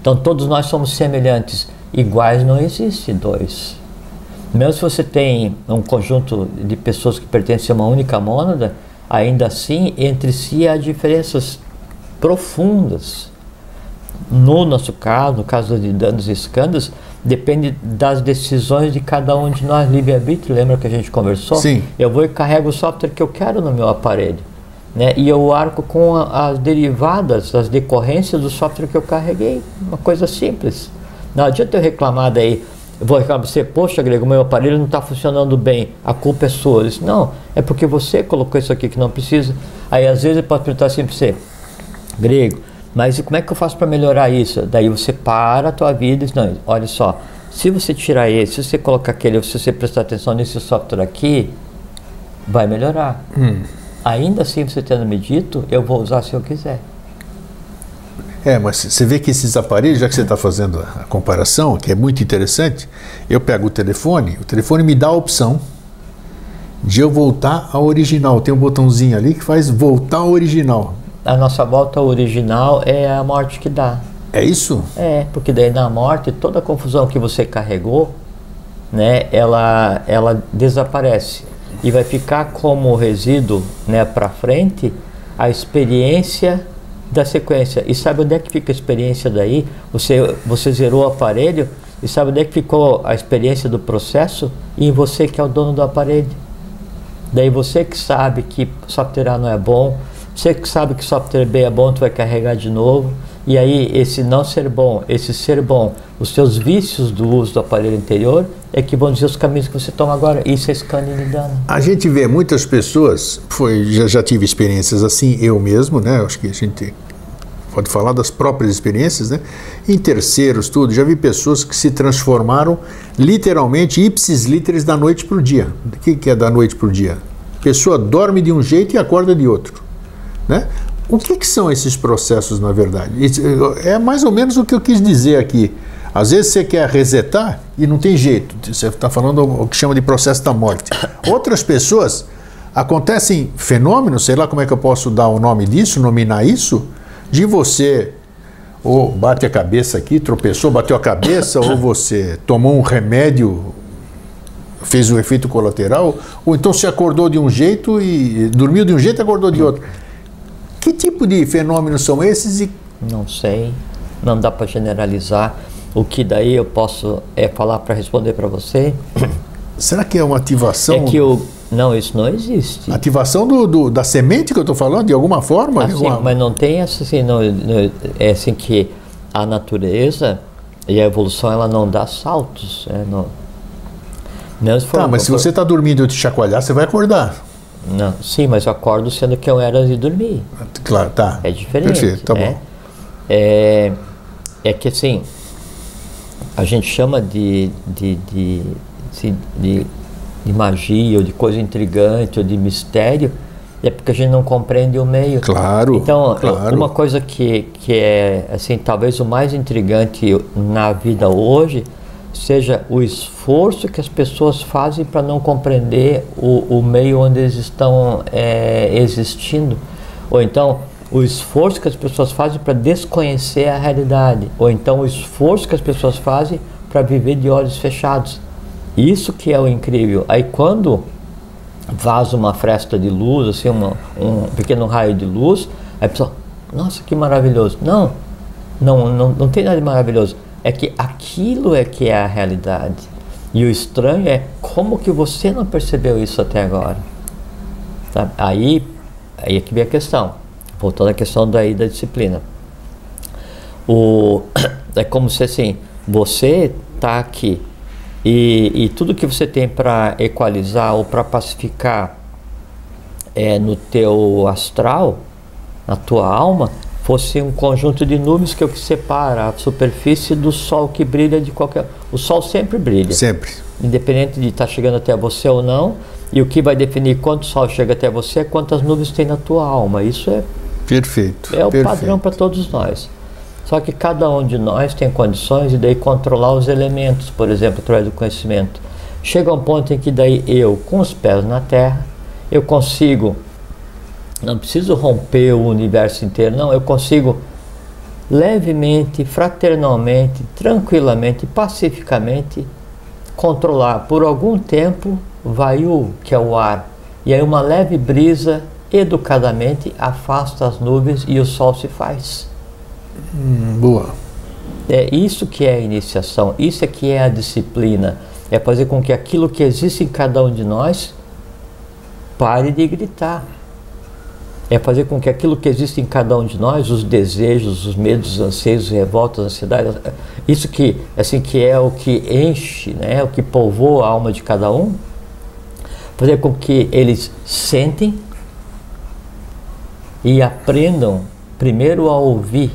Então, todos nós somos semelhantes. Iguais não existe dois. Mesmo se você tem um conjunto de pessoas que pertencem a uma única mônada, ainda assim, entre si há diferenças profundas. No nosso caso, no caso de danos e escândalos, depende das decisões de cada um de nós, livre-arbítrio. Lembra que a gente conversou? Sim. Eu vou e carrego o software que eu quero no meu aparelho. Né? E eu arco com a, as derivadas, as decorrências do software que eu carreguei. Uma coisa simples. Não adianta eu reclamar daí eu vou reclamar você, poxa, Grego, meu aparelho não está funcionando bem, a culpa é sua. Disse, não, é porque você colocou isso aqui que não precisa. Aí às vezes ele pode perguntar assim para você, Grego, mas como é que eu faço para melhorar isso? Daí você para a tua vida e diz, não, olha só, se você tirar esse, se você colocar aquele, se você prestar atenção nesse software aqui, vai melhorar. Hum. Ainda assim, você tendo me dito, eu vou usar se eu quiser. É, mas você vê que esses aparelhos, já que você está fazendo a comparação, que é muito interessante, eu pego o telefone, o telefone me dá a opção de eu voltar ao original. Tem um botãozinho ali que faz voltar ao original. A nossa volta original é a morte que dá. É isso? É, porque daí na morte toda a confusão que você carregou, né, ela, ela desaparece e vai ficar como resíduo, né, para frente a experiência da sequência. E sabe onde é que fica a experiência daí? Você, você zerou o aparelho e sabe onde é que ficou a experiência do processo? E em você que é o dono do aparelho. Daí você que sabe que software não é bom, você que sabe que software B é bom, tu vai carregar de novo. E aí, esse não ser bom, esse ser bom, os seus vícios do uso do aparelho anterior é que vão dizer os caminhos que você toma agora. Isso é dano. A gente vê muitas pessoas, foi, já, já tive experiências assim, eu mesmo, né? Acho que a gente pode falar das próprias experiências, né? Em terceiros, tudo. Já vi pessoas que se transformaram literalmente ipsis literis da noite para o dia. O que, que é da noite para o dia? A pessoa dorme de um jeito e acorda de outro, né? O que, que, são esses processos, na verdade? É mais ou menos o que eu quis dizer aqui. Às vezes você quer resetar e não tem jeito. Você está falando o que chama de processo da morte. Outras pessoas acontecem fenômenos, sei lá como é que eu posso dar o nome disso, nominar isso, de você ou bate a cabeça aqui, tropeçou, bateu a cabeça, ou você tomou um remédio, fez um efeito colateral, ou então se acordou de um jeito e dormiu de um jeito e acordou de outro. Que tipo de fenômenos são esses? E... Não sei, não dá para generalizar. O que daí eu posso é falar para responder para você? Será que é uma ativação? É que o não, isso não existe. Ativação do, do da semente que eu estou falando, de alguma forma? Assim, alguma... Mas não tem assim, não, não, é assim que a natureza e a evolução ela não dá saltos. É, não, não for, tá, mas se você está dormindo e eu te chacoalhar, você vai acordar. Não, sim, mas eu acordo sendo que eu era de dormir. Claro, tá. É diferente. Perfeito, tá né? bom. É, é que assim, a gente chama de, de, de, de, de, de magia, ou de coisa intrigante, ou de mistério, é porque a gente não compreende o meio. Claro. Então, claro. uma coisa que, que é assim, talvez o mais intrigante na vida hoje seja o esforço que as pessoas fazem para não compreender o, o, meio onde eles estão é, existindo. Ou então, o esforço que as pessoas fazem para desconhecer a realidade. Ou então, o esforço que as pessoas fazem para viver de olhos fechados. Isso que é o incrível. Aí, quando vaza uma fresta de luz, assim, uma, um pequeno raio de luz, a pessoa, nossa, que maravilhoso. Não, não, não, não tem nada de maravilhoso. É que aquilo é que é a realidade. E o estranho é como que você não percebeu isso até agora. Sabe? Aí, aí é que vem a questão. Voltando à questão daí da disciplina. O, é como se assim, você está aqui e, e tudo que você tem para equalizar ou para pacificar é, no teu astral, na tua alma, fosse um conjunto de nuvens que é o que separa a superfície do sol que brilha de qualquer. O sol sempre brilha. Sempre. Independente de estar tá chegando até você ou não. E o que vai definir quanto sol chega até você é quantas nuvens tem na tua alma. Isso é. Perfeito. É o perfeito. padrão para todos nós. Só que cada um de nós tem condições de daí controlar os elementos, por exemplo, através do conhecimento. Chega um ponto em que daí eu, com os pés na terra, eu consigo, não preciso romper o universo inteiro, não, eu consigo levemente, fraternalmente, tranquilamente, pacificamente controlar. Por algum tempo, vai o que é o ar, e aí uma leve brisa educadamente afasta as nuvens e o sol se faz. Hum, boa. É isso que é a iniciação, isso é que é a disciplina. É fazer com que aquilo que existe em cada um de nós pare de gritar. É fazer com que aquilo que existe em cada um de nós, os desejos, os medos, os anseios, revoltas, ansiedades, isso que assim que é o que enche, né, o que povoa a alma de cada um, fazer com que eles sentem e aprendam primeiro a ouvir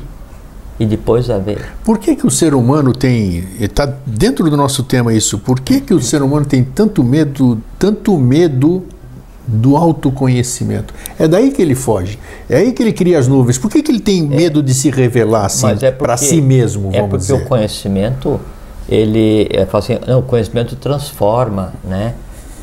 e depois a ver. Por que, que o ser humano tem. Está dentro do nosso tema isso. Por que, que o ser humano tem tanto medo, tanto medo do autoconhecimento? É daí que ele foge. É aí que ele cria as nuvens. Por que, que ele tem medo é, de se revelar assim é para si mesmo, vamos É porque dizer? o conhecimento, ele. É, assim, não, o conhecimento transforma, né?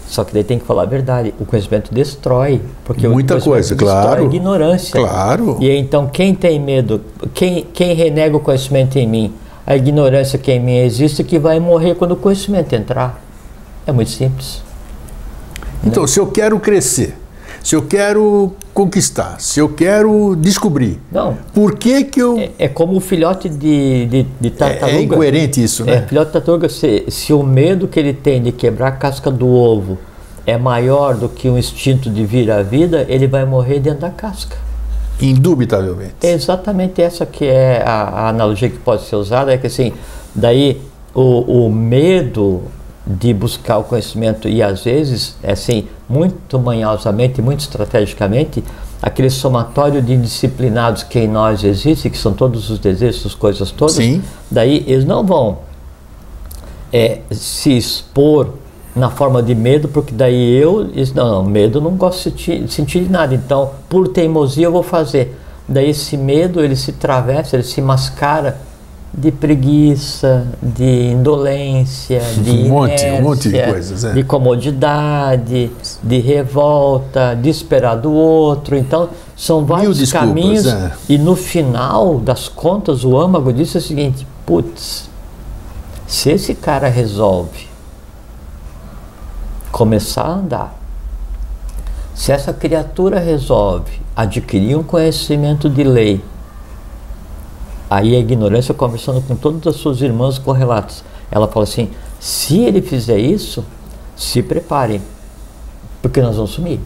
Só que daí tem que falar a verdade. O conhecimento destrói. Porque Muita o coisa, claro. a ignorância. Claro. E então, quem tem medo, quem, quem renega o conhecimento em mim, a ignorância que em mim existe, que vai morrer quando o conhecimento entrar. É muito simples. Então, né? se eu quero crescer, se eu quero conquistar, se eu quero descobrir. Não. Por que que eu... É, é como o filhote de, de, de tartaruga. É, é incoerente isso, né? É, filhote de tartaruga, se, se o medo que ele tem de quebrar a casca do ovo é maior do que o instinto de vir à vida, ele vai morrer dentro da casca. Indubitavelmente. É exatamente essa que é a, a, analogia que pode ser usada, é que assim, daí o, o medo de buscar o conhecimento e às vezes, é assim, muito manhosamente, muito estrategicamente, aquele somatório de indisciplinados que em nós existe, que são todos os desejos, as coisas todas, Sim. daí eles não vão é, se expor na forma de medo, porque daí eu, eles, não, não, medo não gosto de sentir, de sentir de nada, então por teimosia eu vou fazer. Daí esse medo ele se travessa, ele se mascara de preguiça, de indolência, de um monte, inércia, um monte de coisas, é. de comodidade, de revolta, de esperar do outro. Então, são vários desculpas, caminhos. É. E no final das contas, o âmago disse o seguinte: putz, se esse cara resolve começar a andar, se essa criatura resolve adquirir um conhecimento de lei, Aí a ignorância conversando com todas as suas irmãs correlatas. Ela fala assim: se ele fizer isso, se preparem, porque nós vamos sumir.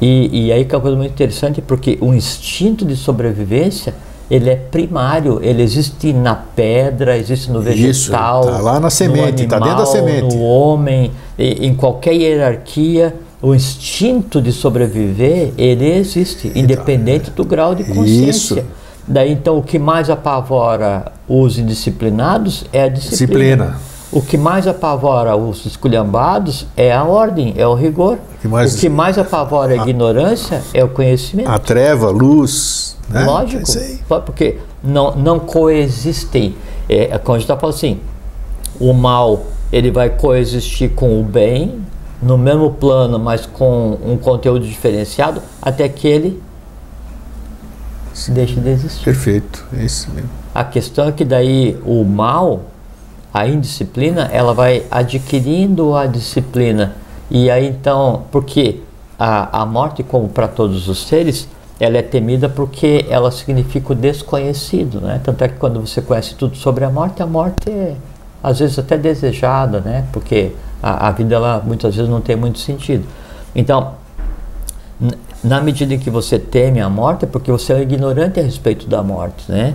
E, e aí que é uma coisa muito interessante, porque o instinto de sobrevivência ele é primário, ele existe na pedra, existe no vegetal, Isso, tá lá na semente, está dentro da semente. No homem, em qualquer hierarquia, o instinto de sobreviver ele existe, então, independente do grau de consciência. Isso. Daí então o que mais apavora os indisciplinados é a disciplina. disciplina. o que mais apavora os esculhambados é a ordem, é o rigor. O que mais, o que mais apavora a, a ignorância é o conhecimento. A treva, a luz. Né? Lógico. É porque não, não coexistem. É, é como a gente está falando assim, o mal ele vai coexistir com o bem no mesmo plano, mas com um conteúdo diferenciado, até que ele se deixe de existir. Perfeito, é isso mesmo. A questão é que daí o mal a indisciplina ela vai adquirindo a disciplina e aí então porque a, a morte como para todos os seres ela é temida porque ela significa o desconhecido né tanto é que quando você conhece tudo sobre a morte a morte é às vezes até desejada né porque a, a vida ela muitas vezes não tem muito sentido então na medida em que você teme a morte é porque você é ignorante a respeito da morte né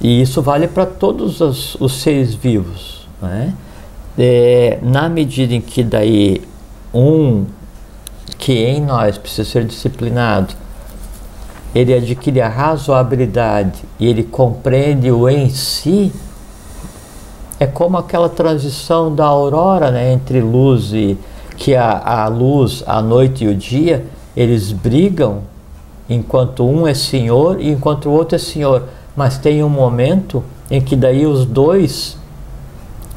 e isso vale para todos os, os seres vivos né? É, na medida em que daí um que em nós precisa ser disciplinado, ele adquire a razoabilidade e ele compreende o em si, é como aquela transição da aurora né, entre luz e que a, a luz, a noite e o dia, eles brigam enquanto um é senhor e enquanto o outro é senhor. Mas tem um momento em que daí os dois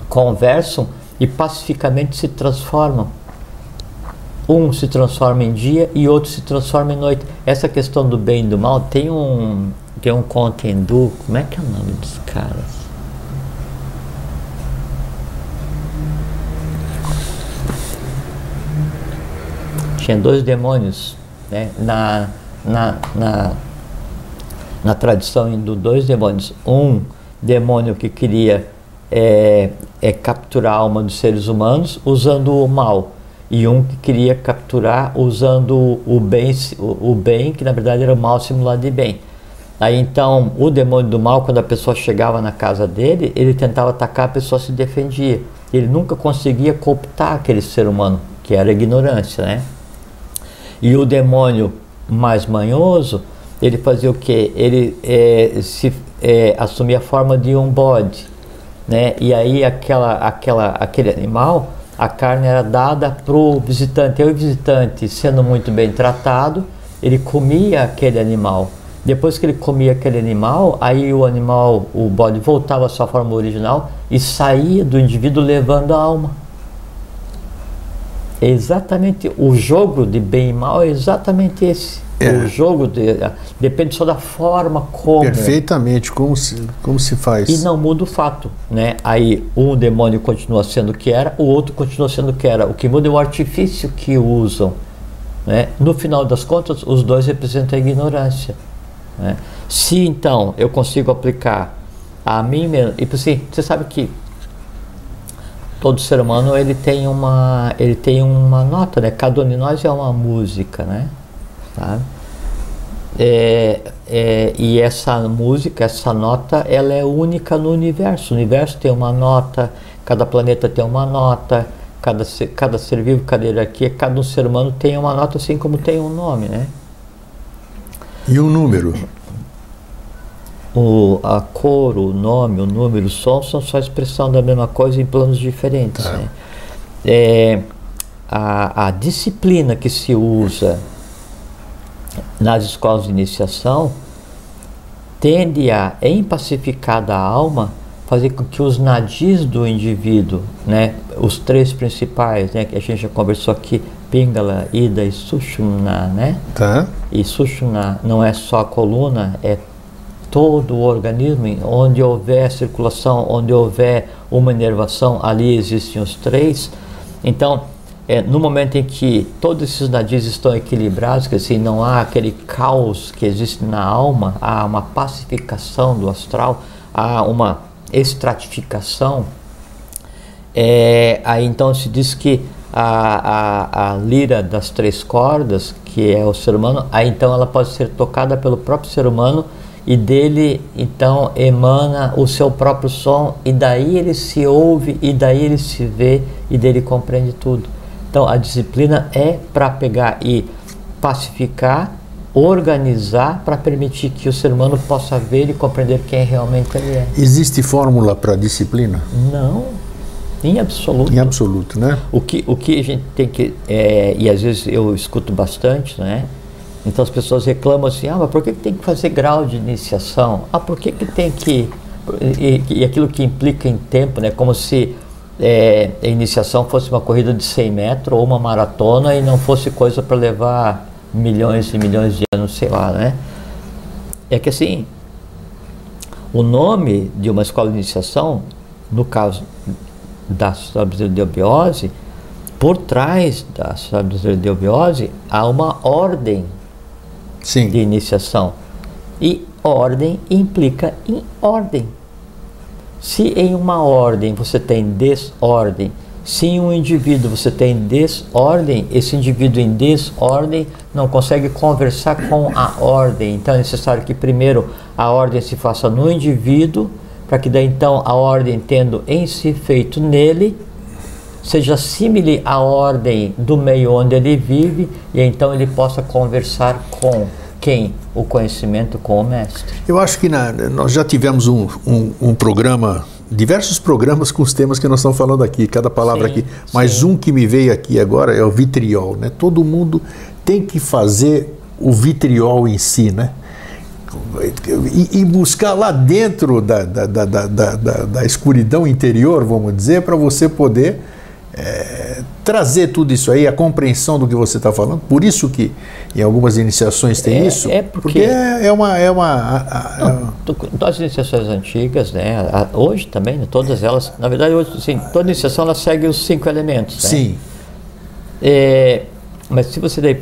conversam e pacificamente se transformam. Um se transforma em dia e outro se transforma em noite. Essa questão do bem e do mal tem um tem um conto hindu, como é que é o nome dos caras? Tinha dois demônios, né? Na, na, na, na tradição hindu, dois demônios. Um demônio que queria é, é capturar a alma dos seres humanos usando o mal e um que queria capturar usando o bem, o, bem que na verdade era o mal simulado de bem. Aí então o demônio do mal, quando a pessoa chegava na casa dele, ele tentava atacar, a pessoa se defendia. Ele nunca conseguia cooptar aquele ser humano, que era ignorância, né? E o demônio mais manhoso, ele fazia o quê? Ele é, se, é, assumia a forma de um bode né? E aí aquela, aquela, aquele animal, a carne era dada para o visitante. E o visitante, sendo muito bem tratado, ele comia aquele animal. Depois que ele comia aquele animal, aí o animal, o bode, voltava à sua forma original e saía do indivíduo levando a alma. Exatamente o jogo de bem e mal é exatamente esse. É. O jogo de, depende só da forma como. Perfeitamente, como se, como se faz. E não muda o fato. Né? Aí um demônio continua sendo o que era, o outro continua sendo o que era. O que muda é o artifício que usam. Né? No final das contas, os dois representam a ignorância. Né? Se então eu consigo aplicar a mim mesmo. E assim, você sabe que todo ser humano ele tem uma ele tem uma nota, né? Cada um de nós é uma música, né? Tá? É, é, e essa música, essa nota, ela é única no universo. O universo tem uma nota, cada planeta tem uma nota, cada, cada ser vivo, cada hierarquia, cada um ser humano tem uma nota, assim como tem um nome, né? E um número? O, a cor, o nome, o número, o som são só expressão da mesma coisa em planos diferentes. Tá. Né? É, a, a disciplina que se usa nas escolas de iniciação tende a, em pacificada a alma, fazer com que os nadis do indivíduo, né, os três principais, né, que a gente já conversou aqui, Pingala, Ida e Sushumna, né? Tá. E Sushumna não é só a coluna, é todo o organismo, onde houver circulação, onde houver uma inervação, ali existem os três. Então, é, no momento em que todos esses nadis estão equilibrados, que assim, não há aquele caos que existe na alma, há uma pacificação do astral, há uma estratificação, é, aí então se diz que a, a, a lira das três cordas, que é o ser humano, aí então ela pode ser tocada pelo próprio ser humano e dele então emana o seu próprio som e daí ele se ouve e daí ele se vê e dele compreende tudo. Então a disciplina é para pegar e pacificar, organizar para permitir que o ser humano possa ver e compreender quem realmente ele é. Existe fórmula para disciplina? Não. Em absoluto. Em absoluto, né? O que, o que a gente tem que. É, e às vezes eu escuto bastante, né? Então as pessoas reclamam assim: ah, mas por que, tem que fazer grau de iniciação? Ah, por que, que tem que. E, e aquilo que implica em tempo, né? Como se é, a iniciação fosse uma corrida de 100 metros ou uma maratona e não fosse coisa para levar milhões e milhões de anos, sei lá, né? É que assim, o nome de uma escola de iniciação, no caso da Obiose, por trás da Obiose há uma ordem Sim. de iniciação. E ordem implica em ordem. Se em uma ordem você tem desordem, se em um indivíduo você tem desordem, esse indivíduo em desordem não consegue conversar com a ordem. Então é necessário que primeiro a ordem se faça no indivíduo, para que daí então a ordem tendo em si feito nele, seja simile à ordem do meio onde ele vive e então ele possa conversar com quem? O conhecimento com o mestre. Eu acho que na, nós já tivemos um, um, um, programa, diversos programas com os temas que nós estamos falando aqui, cada palavra sim, aqui. Mas sim. um que me veio aqui agora é o vitriol. Né? Todo mundo tem que fazer o vitriol em si, né? E, e buscar lá dentro da, da, da, da, da escuridão interior, vamos dizer, para você poder é, trazer tudo isso aí, a compreensão do que você está falando. Por isso que em algumas iniciações tem é, isso. É porque, porque é, é uma. É uma a, a, não, as iniciações antigas, né, hoje também, né, todas elas, na verdade, hoje, assim, toda iniciação ela segue os cinco elementos. Né? Sim. É, mas se você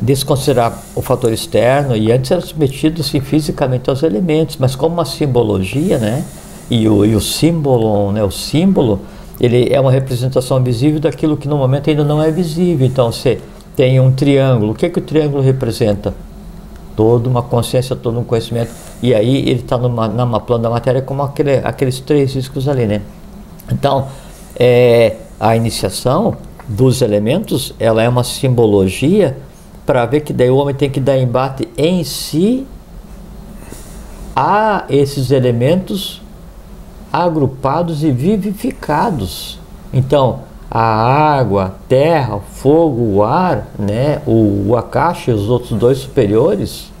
desconsiderar o fator externo, e antes era submetido assim, fisicamente aos elementos, mas como uma simbologia, né? E o, e o símbolo, né, o símbolo ele é uma representação visível daquilo que no momento ainda não é visível. Então você tem um triângulo. O que, é que o triângulo representa? Toda uma consciência, todo um conhecimento. E aí ele está numa plano da matéria como aquele, aqueles três riscos ali, né? Então, é, a iniciação dos elementos, ela é uma simbologia para ver que daí o homem tem que dar embate em si a esses elementos agrupados e vivificados. Então, a água, a terra, o fogo, o ar, né, o, o e os outros dois superiores,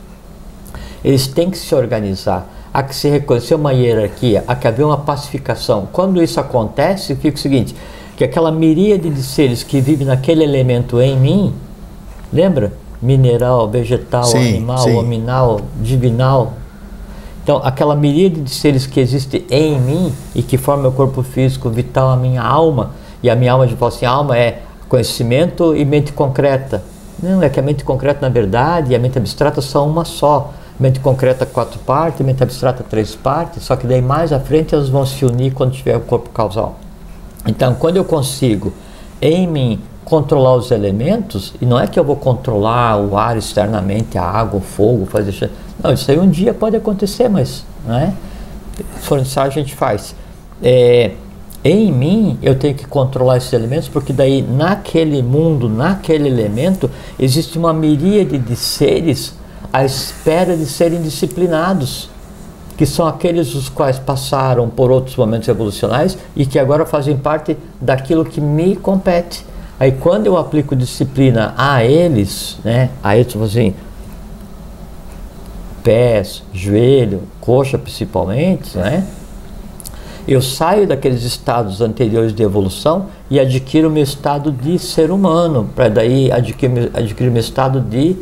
eles têm que se organizar. Há que se reconhecer uma hierarquia, há que haver uma pacificação. Quando isso acontece, fica o seguinte, que aquela miríade de seres que vivem naquele elemento em mim, lembra? Mineral, vegetal, sim, animal, sim. hominal, divinal, então, aquela miríade de seres que existe em mim e que forma meu corpo físico, vital, a minha alma, e a minha alma, fala assim, alma é conhecimento e mente concreta. Não, é que a mente concreta, na verdade, e a mente abstrata são uma só. Mente concreta, quatro partes, mente abstrata, três partes, só que daí mais à frente elas vão se unir quando tiver o corpo causal. Então, quando eu consigo em mim controlar os elementos, e não é que eu vou controlar o ar externamente, a água, o fogo, fazer não, isso aí um dia pode acontecer, mas né, se for necessário a gente faz. É, em mim eu tenho que controlar esses elementos, porque daí naquele mundo, naquele elemento, existe uma miríade de seres à espera de serem disciplinados, que são aqueles os quais passaram por outros momentos evolucionais e que agora fazem parte daquilo que me compete. Aí quando eu aplico disciplina a eles, né, a eles, assim, pés, joelho, coxa principalmente, né? Eu saio daqueles estados anteriores de evolução e adquiro o meu estado de ser humano, para daí adquirir, adquirir o meu estado de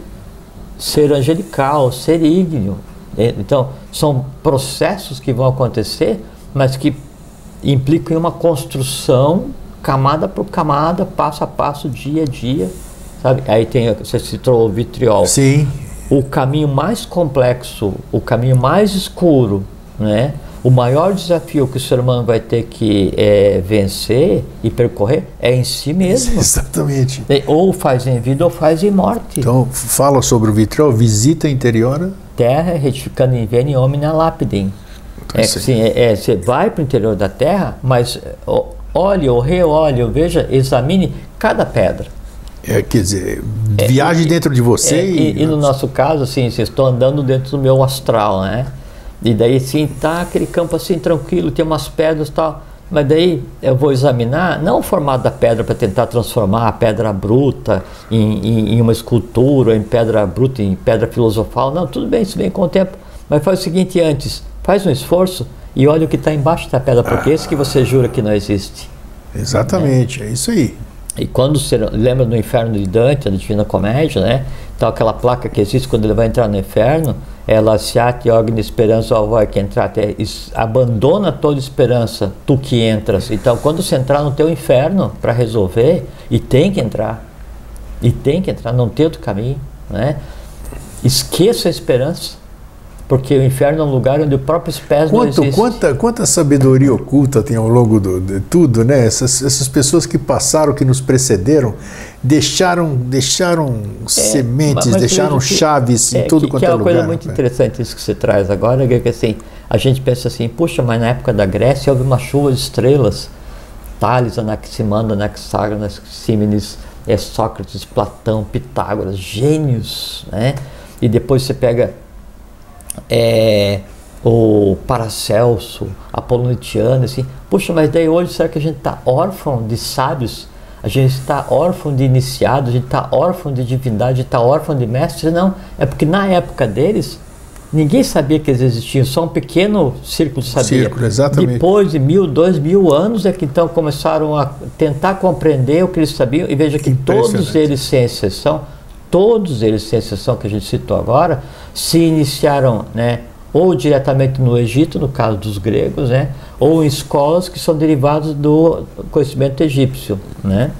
ser angelical, ser ígneo. Né? Então, são processos que vão acontecer, mas que implicam em uma construção camada por camada, passo a passo, dia a dia, sabe? Aí tem, você citou o vitriol. Sim o caminho mais complexo, o caminho mais escuro, né? O maior desafio que o ser humano vai ter que é, vencer e percorrer é em si mesmo. Exatamente. Ou faz em vida ou faz em morte. Então, fala sobre o vitrol, visita interior. Terra retificando em vene omnia lapidem. Então, é, assim, é, é, você vai para o interior da terra, mas olhe ou reolhe, ou veja, examine cada pedra. É, quer dizer, viaje é, dentro de você. É, e, e, no nosso caso, assim, estou andando dentro do meu astral, né? E daí, sim, tá aquele campo assim tranquilo, tem umas pedras e tal. mas daí eu vou examinar não o formato da pedra para tentar transformar a pedra bruta em, em, em, uma escultura, em pedra bruta, em pedra filosofal. Não, tudo bem, isso vem com o tempo. Mas faz o seguinte antes, faz um esforço e olha o que está embaixo da pedra, porque ah. esse que você jura que não existe. Exatamente, é, é isso aí. E quando você lembra do inferno de Dante, da Divina Comédia, né? Então aquela placa que existe quando ele vai entrar no inferno, ela se ate ogni esperança ao vai que entrar, abandona toda esperança, tu que entras. Então quando você entrar no teu inferno para resolver, e tem que entrar, e tem que entrar, não tem outro caminho, né? Esqueça a esperança porque o inferno é um lugar onde o próprio pés Quanto, não existe. Quanta, quanta sabedoria oculta tem ao longo do, de tudo, né? Essas, essas pessoas que passaram, que nos precederam, deixaram, deixaram é, sementes, mas, deixaram que, chaves é, em tudo que, quanto que é, é lugar. É uma coisa muito interessante isso que você traz agora, é que assim, a gente pensa assim, puxa, mas na época da Grécia houve uma chuva de estrelas. Tales, Anaximandro, Anaxágoras, Símenes, é, Sócrates, Platão, Pitágoras, gênios, né? E depois você pega é, o Paracelso, Apolonitiano, assim, puxa, mas daí hoje será que a gente está órfão de sábios? A gente está órfão de iniciados, a gente está órfão de divindade, está órfão de mestres? Não, é porque na época deles ninguém sabia que eles existiam, só um pequeno círculo sabia. Círculo, exatamente. Depois de mil, dois mil anos é que então começaram a tentar compreender o que eles sabiam e veja que todos eles, sem exceção, todos eles, sem exceção que a gente citou agora, se iniciaram, né, ou diretamente no Egito, no caso dos gregos, né, ou em escolas que são derivadas do conhecimento egípcio, né.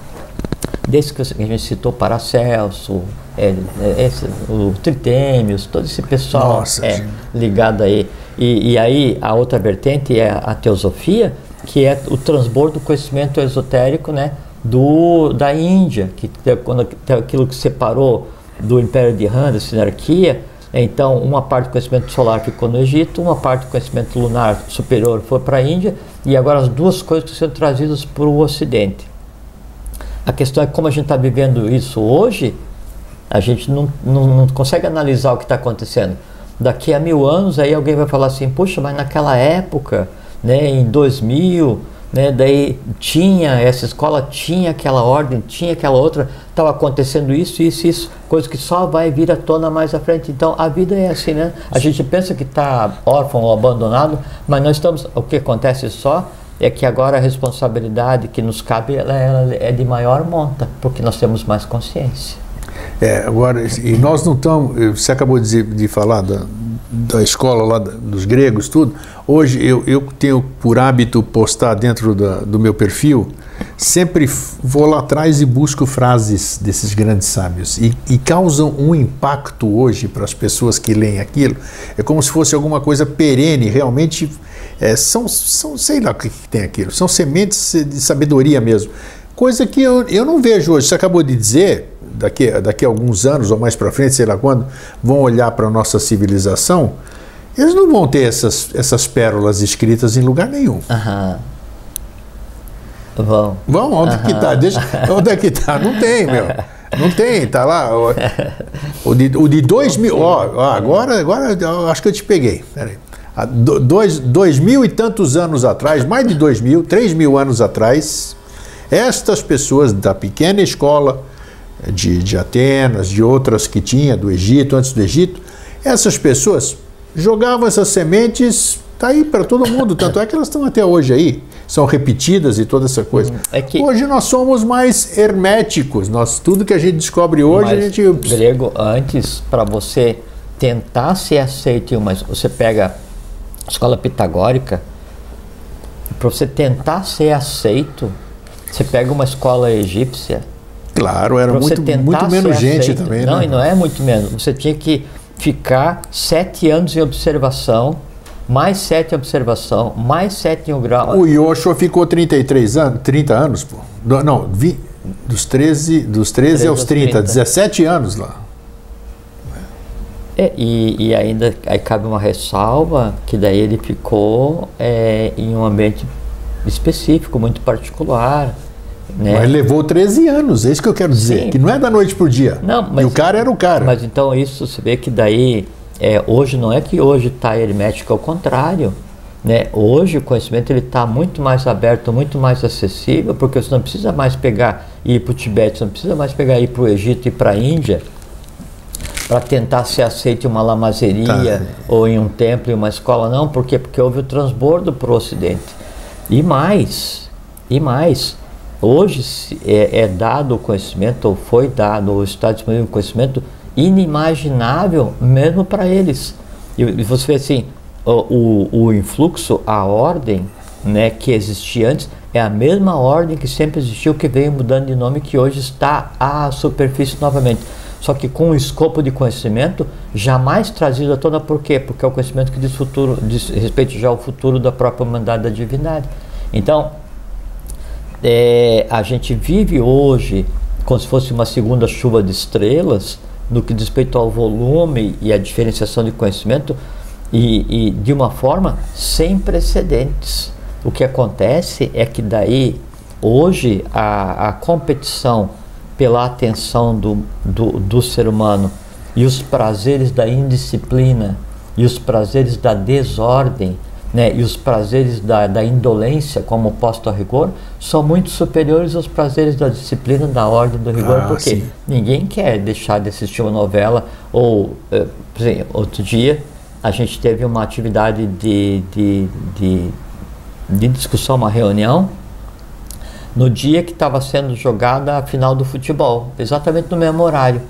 Desde que a gente citou Paracelso, é, é, esse, o Tritêmios, todo esse pessoal Nossa, é, ligado aí. E, e, aí a outra vertente é a teosofia, que é o transbordo do conhecimento esotérico, né, do, da Índia, que quando aquilo que separou do Império de Han, da sinarquia, então uma parte do conhecimento solar ficou no Egito, uma parte do conhecimento lunar superior foi para a Índia, e agora as duas coisas estão sendo trazidas para o Ocidente. A questão é como a gente está vivendo isso hoje, a gente não, não, não consegue analisar o que está acontecendo. Daqui a mil anos, aí alguém vai falar assim, puxa, mas naquela época, né, em 2000, né? Daí tinha, essa escola tinha aquela ordem, tinha aquela outra, estava acontecendo isso, isso, isso, coisa que só vai vir à tona mais à frente. Então a vida é assim, né? A gente pensa que está órfão ou abandonado, mas nós estamos. O que acontece só é que agora a responsabilidade que nos cabe ela, ela é de maior monta, porque nós temos mais consciência. É, agora, e nós não estamos. Você acabou de, de falar da, da escola lá dos gregos, tudo. Hoje eu, eu tenho por hábito postar dentro da, do meu perfil, sempre vou lá atrás e busco frases desses grandes sábios e, e causam um impacto hoje para as pessoas que leem aquilo. É como se fosse alguma coisa perene, realmente é, são, são, sei lá o que, que tem aquilo, são sementes de sabedoria mesmo. Coisa que eu, eu não vejo hoje. Você acabou de dizer, daqui, daqui a alguns anos ou mais para frente, sei lá quando, vão olhar para a nossa civilização, eles não vão ter essas, essas pérolas escritas em lugar nenhum. Aham. Vão. Vão? Onde Aham. que está? Deixa, onde é que está? Não tem, meu. Não tem, tá lá. O, de, o de dois mil. Ó, ó, agora, agora acho que eu te peguei. Peraí. Dois, dois mil e tantos anos atrás, mais de dois mil, três mil anos atrás, estas pessoas da pequena escola de, de Atenas, de outras que tinha, do Egito, antes do Egito, essas pessoas jogavam essas sementes, tá aí para todo mundo, tanto é que elas estão até hoje aí, são repetidas e toda essa coisa. Hum, é que... Hoje nós somos mais herméticos, nós, tudo que a gente descobre hoje, Mas, a gente... Grego, antes, para você tentar ser aceito em uma... Você pega a escola pitagórica, para você tentar ser aceito, você pega uma escola egípcia. Claro, era muito, muito menos gente aceito. também. Não, né? e não é muito menos. Você tinha que ficar sete anos em observação, mais sete em observação, mais sete em grau. O Yoshua ficou 33 anos, 30 anos, pô. Não, vi, dos 13, dos 13, 13 aos 30, 30, 17 anos lá. É, e, e, ainda aí cabe uma ressalva que daí ele ficou é, em um ambiente específico, muito particular. Né? Mas levou 13 anos, é isso que eu quero dizer, Sim. que não é da noite para o dia. Não, mas, e o cara era o cara. Mas então isso você vê que daí, é, hoje não é que hoje está hermético, ao contrário. Né? Hoje o conhecimento ele está muito mais aberto, muito mais acessível, porque você não precisa mais pegar e ir para o Tibete, você não precisa mais pegar e ir para o Egito e para a Índia para tentar ser aceito em uma lamazeria tá. ou em um templo, em uma escola, não, por quê? Porque houve o transbordo para o Ocidente. E mais, e mais, hoje é, é dado o conhecimento, ou foi dado, ou está disponível o conhecimento inimaginável mesmo para eles. E, você vê assim, o, o, o influxo, a ordem né, que existia antes, é a mesma ordem que sempre existiu, que veio mudando de nome, que hoje está à superfície novamente. Só que com um escopo de conhecimento jamais trazido à tona, por quê? Porque é o conhecimento que diz, futuro, diz respeito já ao futuro da própria humanidade da divindade. Então, é, a gente vive hoje como se fosse uma segunda chuva de estrelas, no que diz respeito ao volume e à diferenciação de conhecimento, e, e de uma forma sem precedentes. O que acontece é que daí, hoje, a, a competição pela atenção do, do, do ser humano e os prazeres da indisciplina e os prazeres da desordem né, e os prazeres da, da indolência, como posto a rigor, são muito superiores aos prazeres da disciplina, da ordem, do rigor, ah, porque sim. ninguém quer deixar de assistir uma novela ou, eh, por exemplo, outro dia a gente teve uma atividade de, de, de, de discussão, uma reunião, no dia que estava sendo jogada a final do futebol, exatamente no mesmo horário.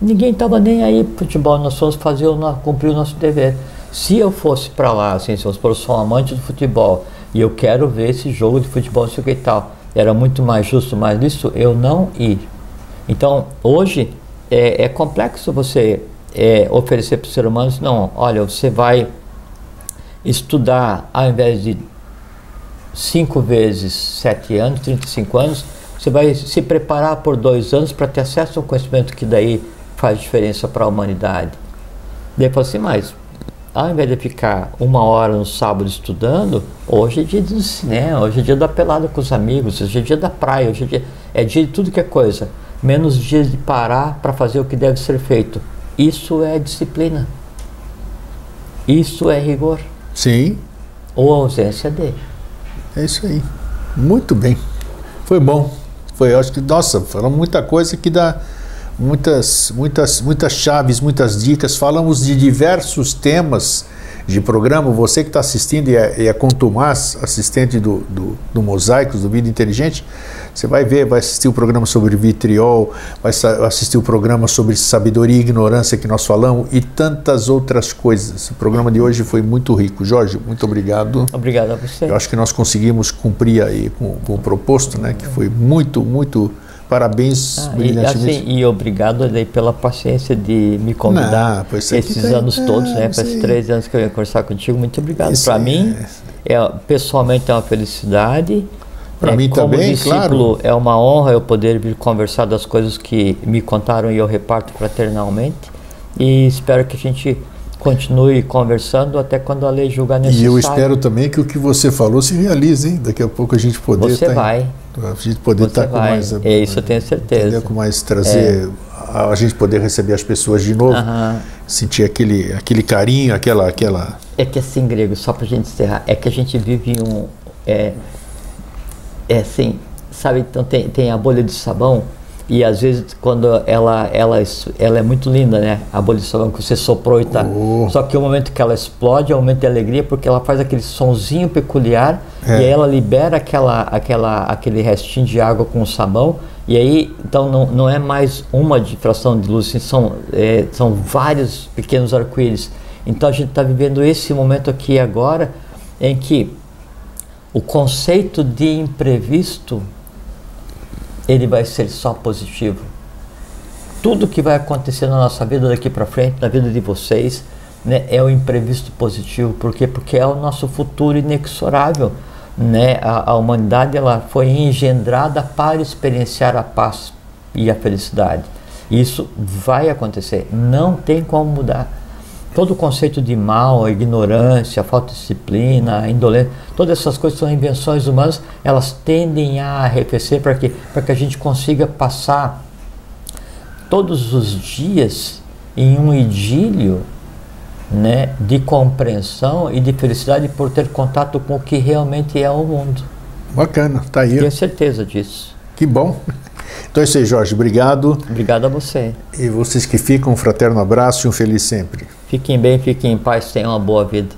Ninguém estava nem aí para futebol, nós fomos fazer cumprir o nosso dever. Se eu fosse para lá, assim, se eu fosse um amante do futebol e eu quero ver esse jogo de futebol, não sei o que e tal, era muito mais justo, mais isso, eu não ir. Então, hoje é, é complexo você é, oferecer para os seres humanos, não, olha, você vai estudar ao invés de cinco vezes sete anos, 35 anos, você vai se preparar por dois anos para ter acesso ao conhecimento que daí faz diferença para a humanidade. Daí fala assim, mas ao invés de ficar uma hora no sábado estudando, hoje é dia de cinema, hoje é dia da pelada com os amigos, hoje é dia da praia, hoje é dia, é dia de tudo que é coisa. Menos dias de parar para fazer o que deve ser feito. Isso é disciplina. Isso é rigor. Sim. Ou ausência dele. É isso aí. Muito bem. Foi bom. Foi, acho que, nossa, falamos muita coisa que dá muitas, muitas, muitas chaves, muitas dicas. Falamos de diversos temas de programa. Você que está assistindo e é, e é contumaz, assistente do, do, do Mosaicos, do Vida Inteligente, você vai ver, vai assistir o programa sobre vitriol, vai assistir o programa sobre sabedoria e ignorância que nós falamos e tantas outras coisas. O programa de hoje foi muito rico. Jorge, muito obrigado. Obrigado a você. Eu acho que nós conseguimos cumprir aí com, com o proposto, né? Que foi muito, muito Parabéns, ah, e, assim, e obrigado aí pela paciência de me convidar Não, esses anos todos, né? Esses três anos que eu ia conversar contigo. Muito obrigado. Para mim, é, pessoalmente é uma felicidade. Para é, mim como também, discípulo, claro. é uma honra eu poder vir conversar das coisas que me contaram e eu reparto fraternalmente. E espero que a gente continue conversando até quando a lei julgar necessário. E eu espero também que o que você falou se realize, hein? Daqui a pouco a gente poder Você tá vai. Em, a gente poder estar tá com mais. É isso, eu tenho certeza. Entendeu? Com mais trazer. É. A, a, gente poder receber as pessoas de novo, uh -huh. sentir aquele, aquele carinho, aquela, aquela. É que assim, grego, só para a gente encerrar, é que a gente vive um. É, é assim, sabe, então tem, tem a bolha de sabão e às vezes quando ela, ela, ela é muito linda, né? A bolha de sabão que você soprou e tá. Oh. Só que o momento que ela explode é um momento de alegria porque ela faz aquele sonzinho peculiar é. e aí ela libera aquela, aquela, aquele restinho de água com o sabão. E aí, então não, não é mais uma difração de luz, assim, são, é, são vários pequenos arco-íris. Então a gente está vivendo esse momento aqui agora em que o conceito de imprevisto ele vai ser só positivo. Tudo que vai acontecer na nossa vida daqui para frente, na vida de vocês, né, é o imprevisto positivo. Por quê? Porque é o nosso futuro inexorável. Né? A, a humanidade ela foi engendrada para experienciar a paz e a felicidade. Isso vai acontecer, não tem como mudar todo o conceito de mal, a ignorância, a falta de disciplina, a indolência, todas essas coisas são invenções humanas, elas tendem a arrefecer para que, para que a gente consiga passar todos os dias em um idílio né, de compreensão e de felicidade por ter contato com o que realmente é o mundo. Bacana, tá aí. Tenho certeza disso. Que bom. Então é isso aí, Jorge. Obrigado. Obrigado a você. E vocês que ficam, um fraterno abraço e um feliz sempre. Fiquem bem, fiquem em paz, tenham uma boa vida.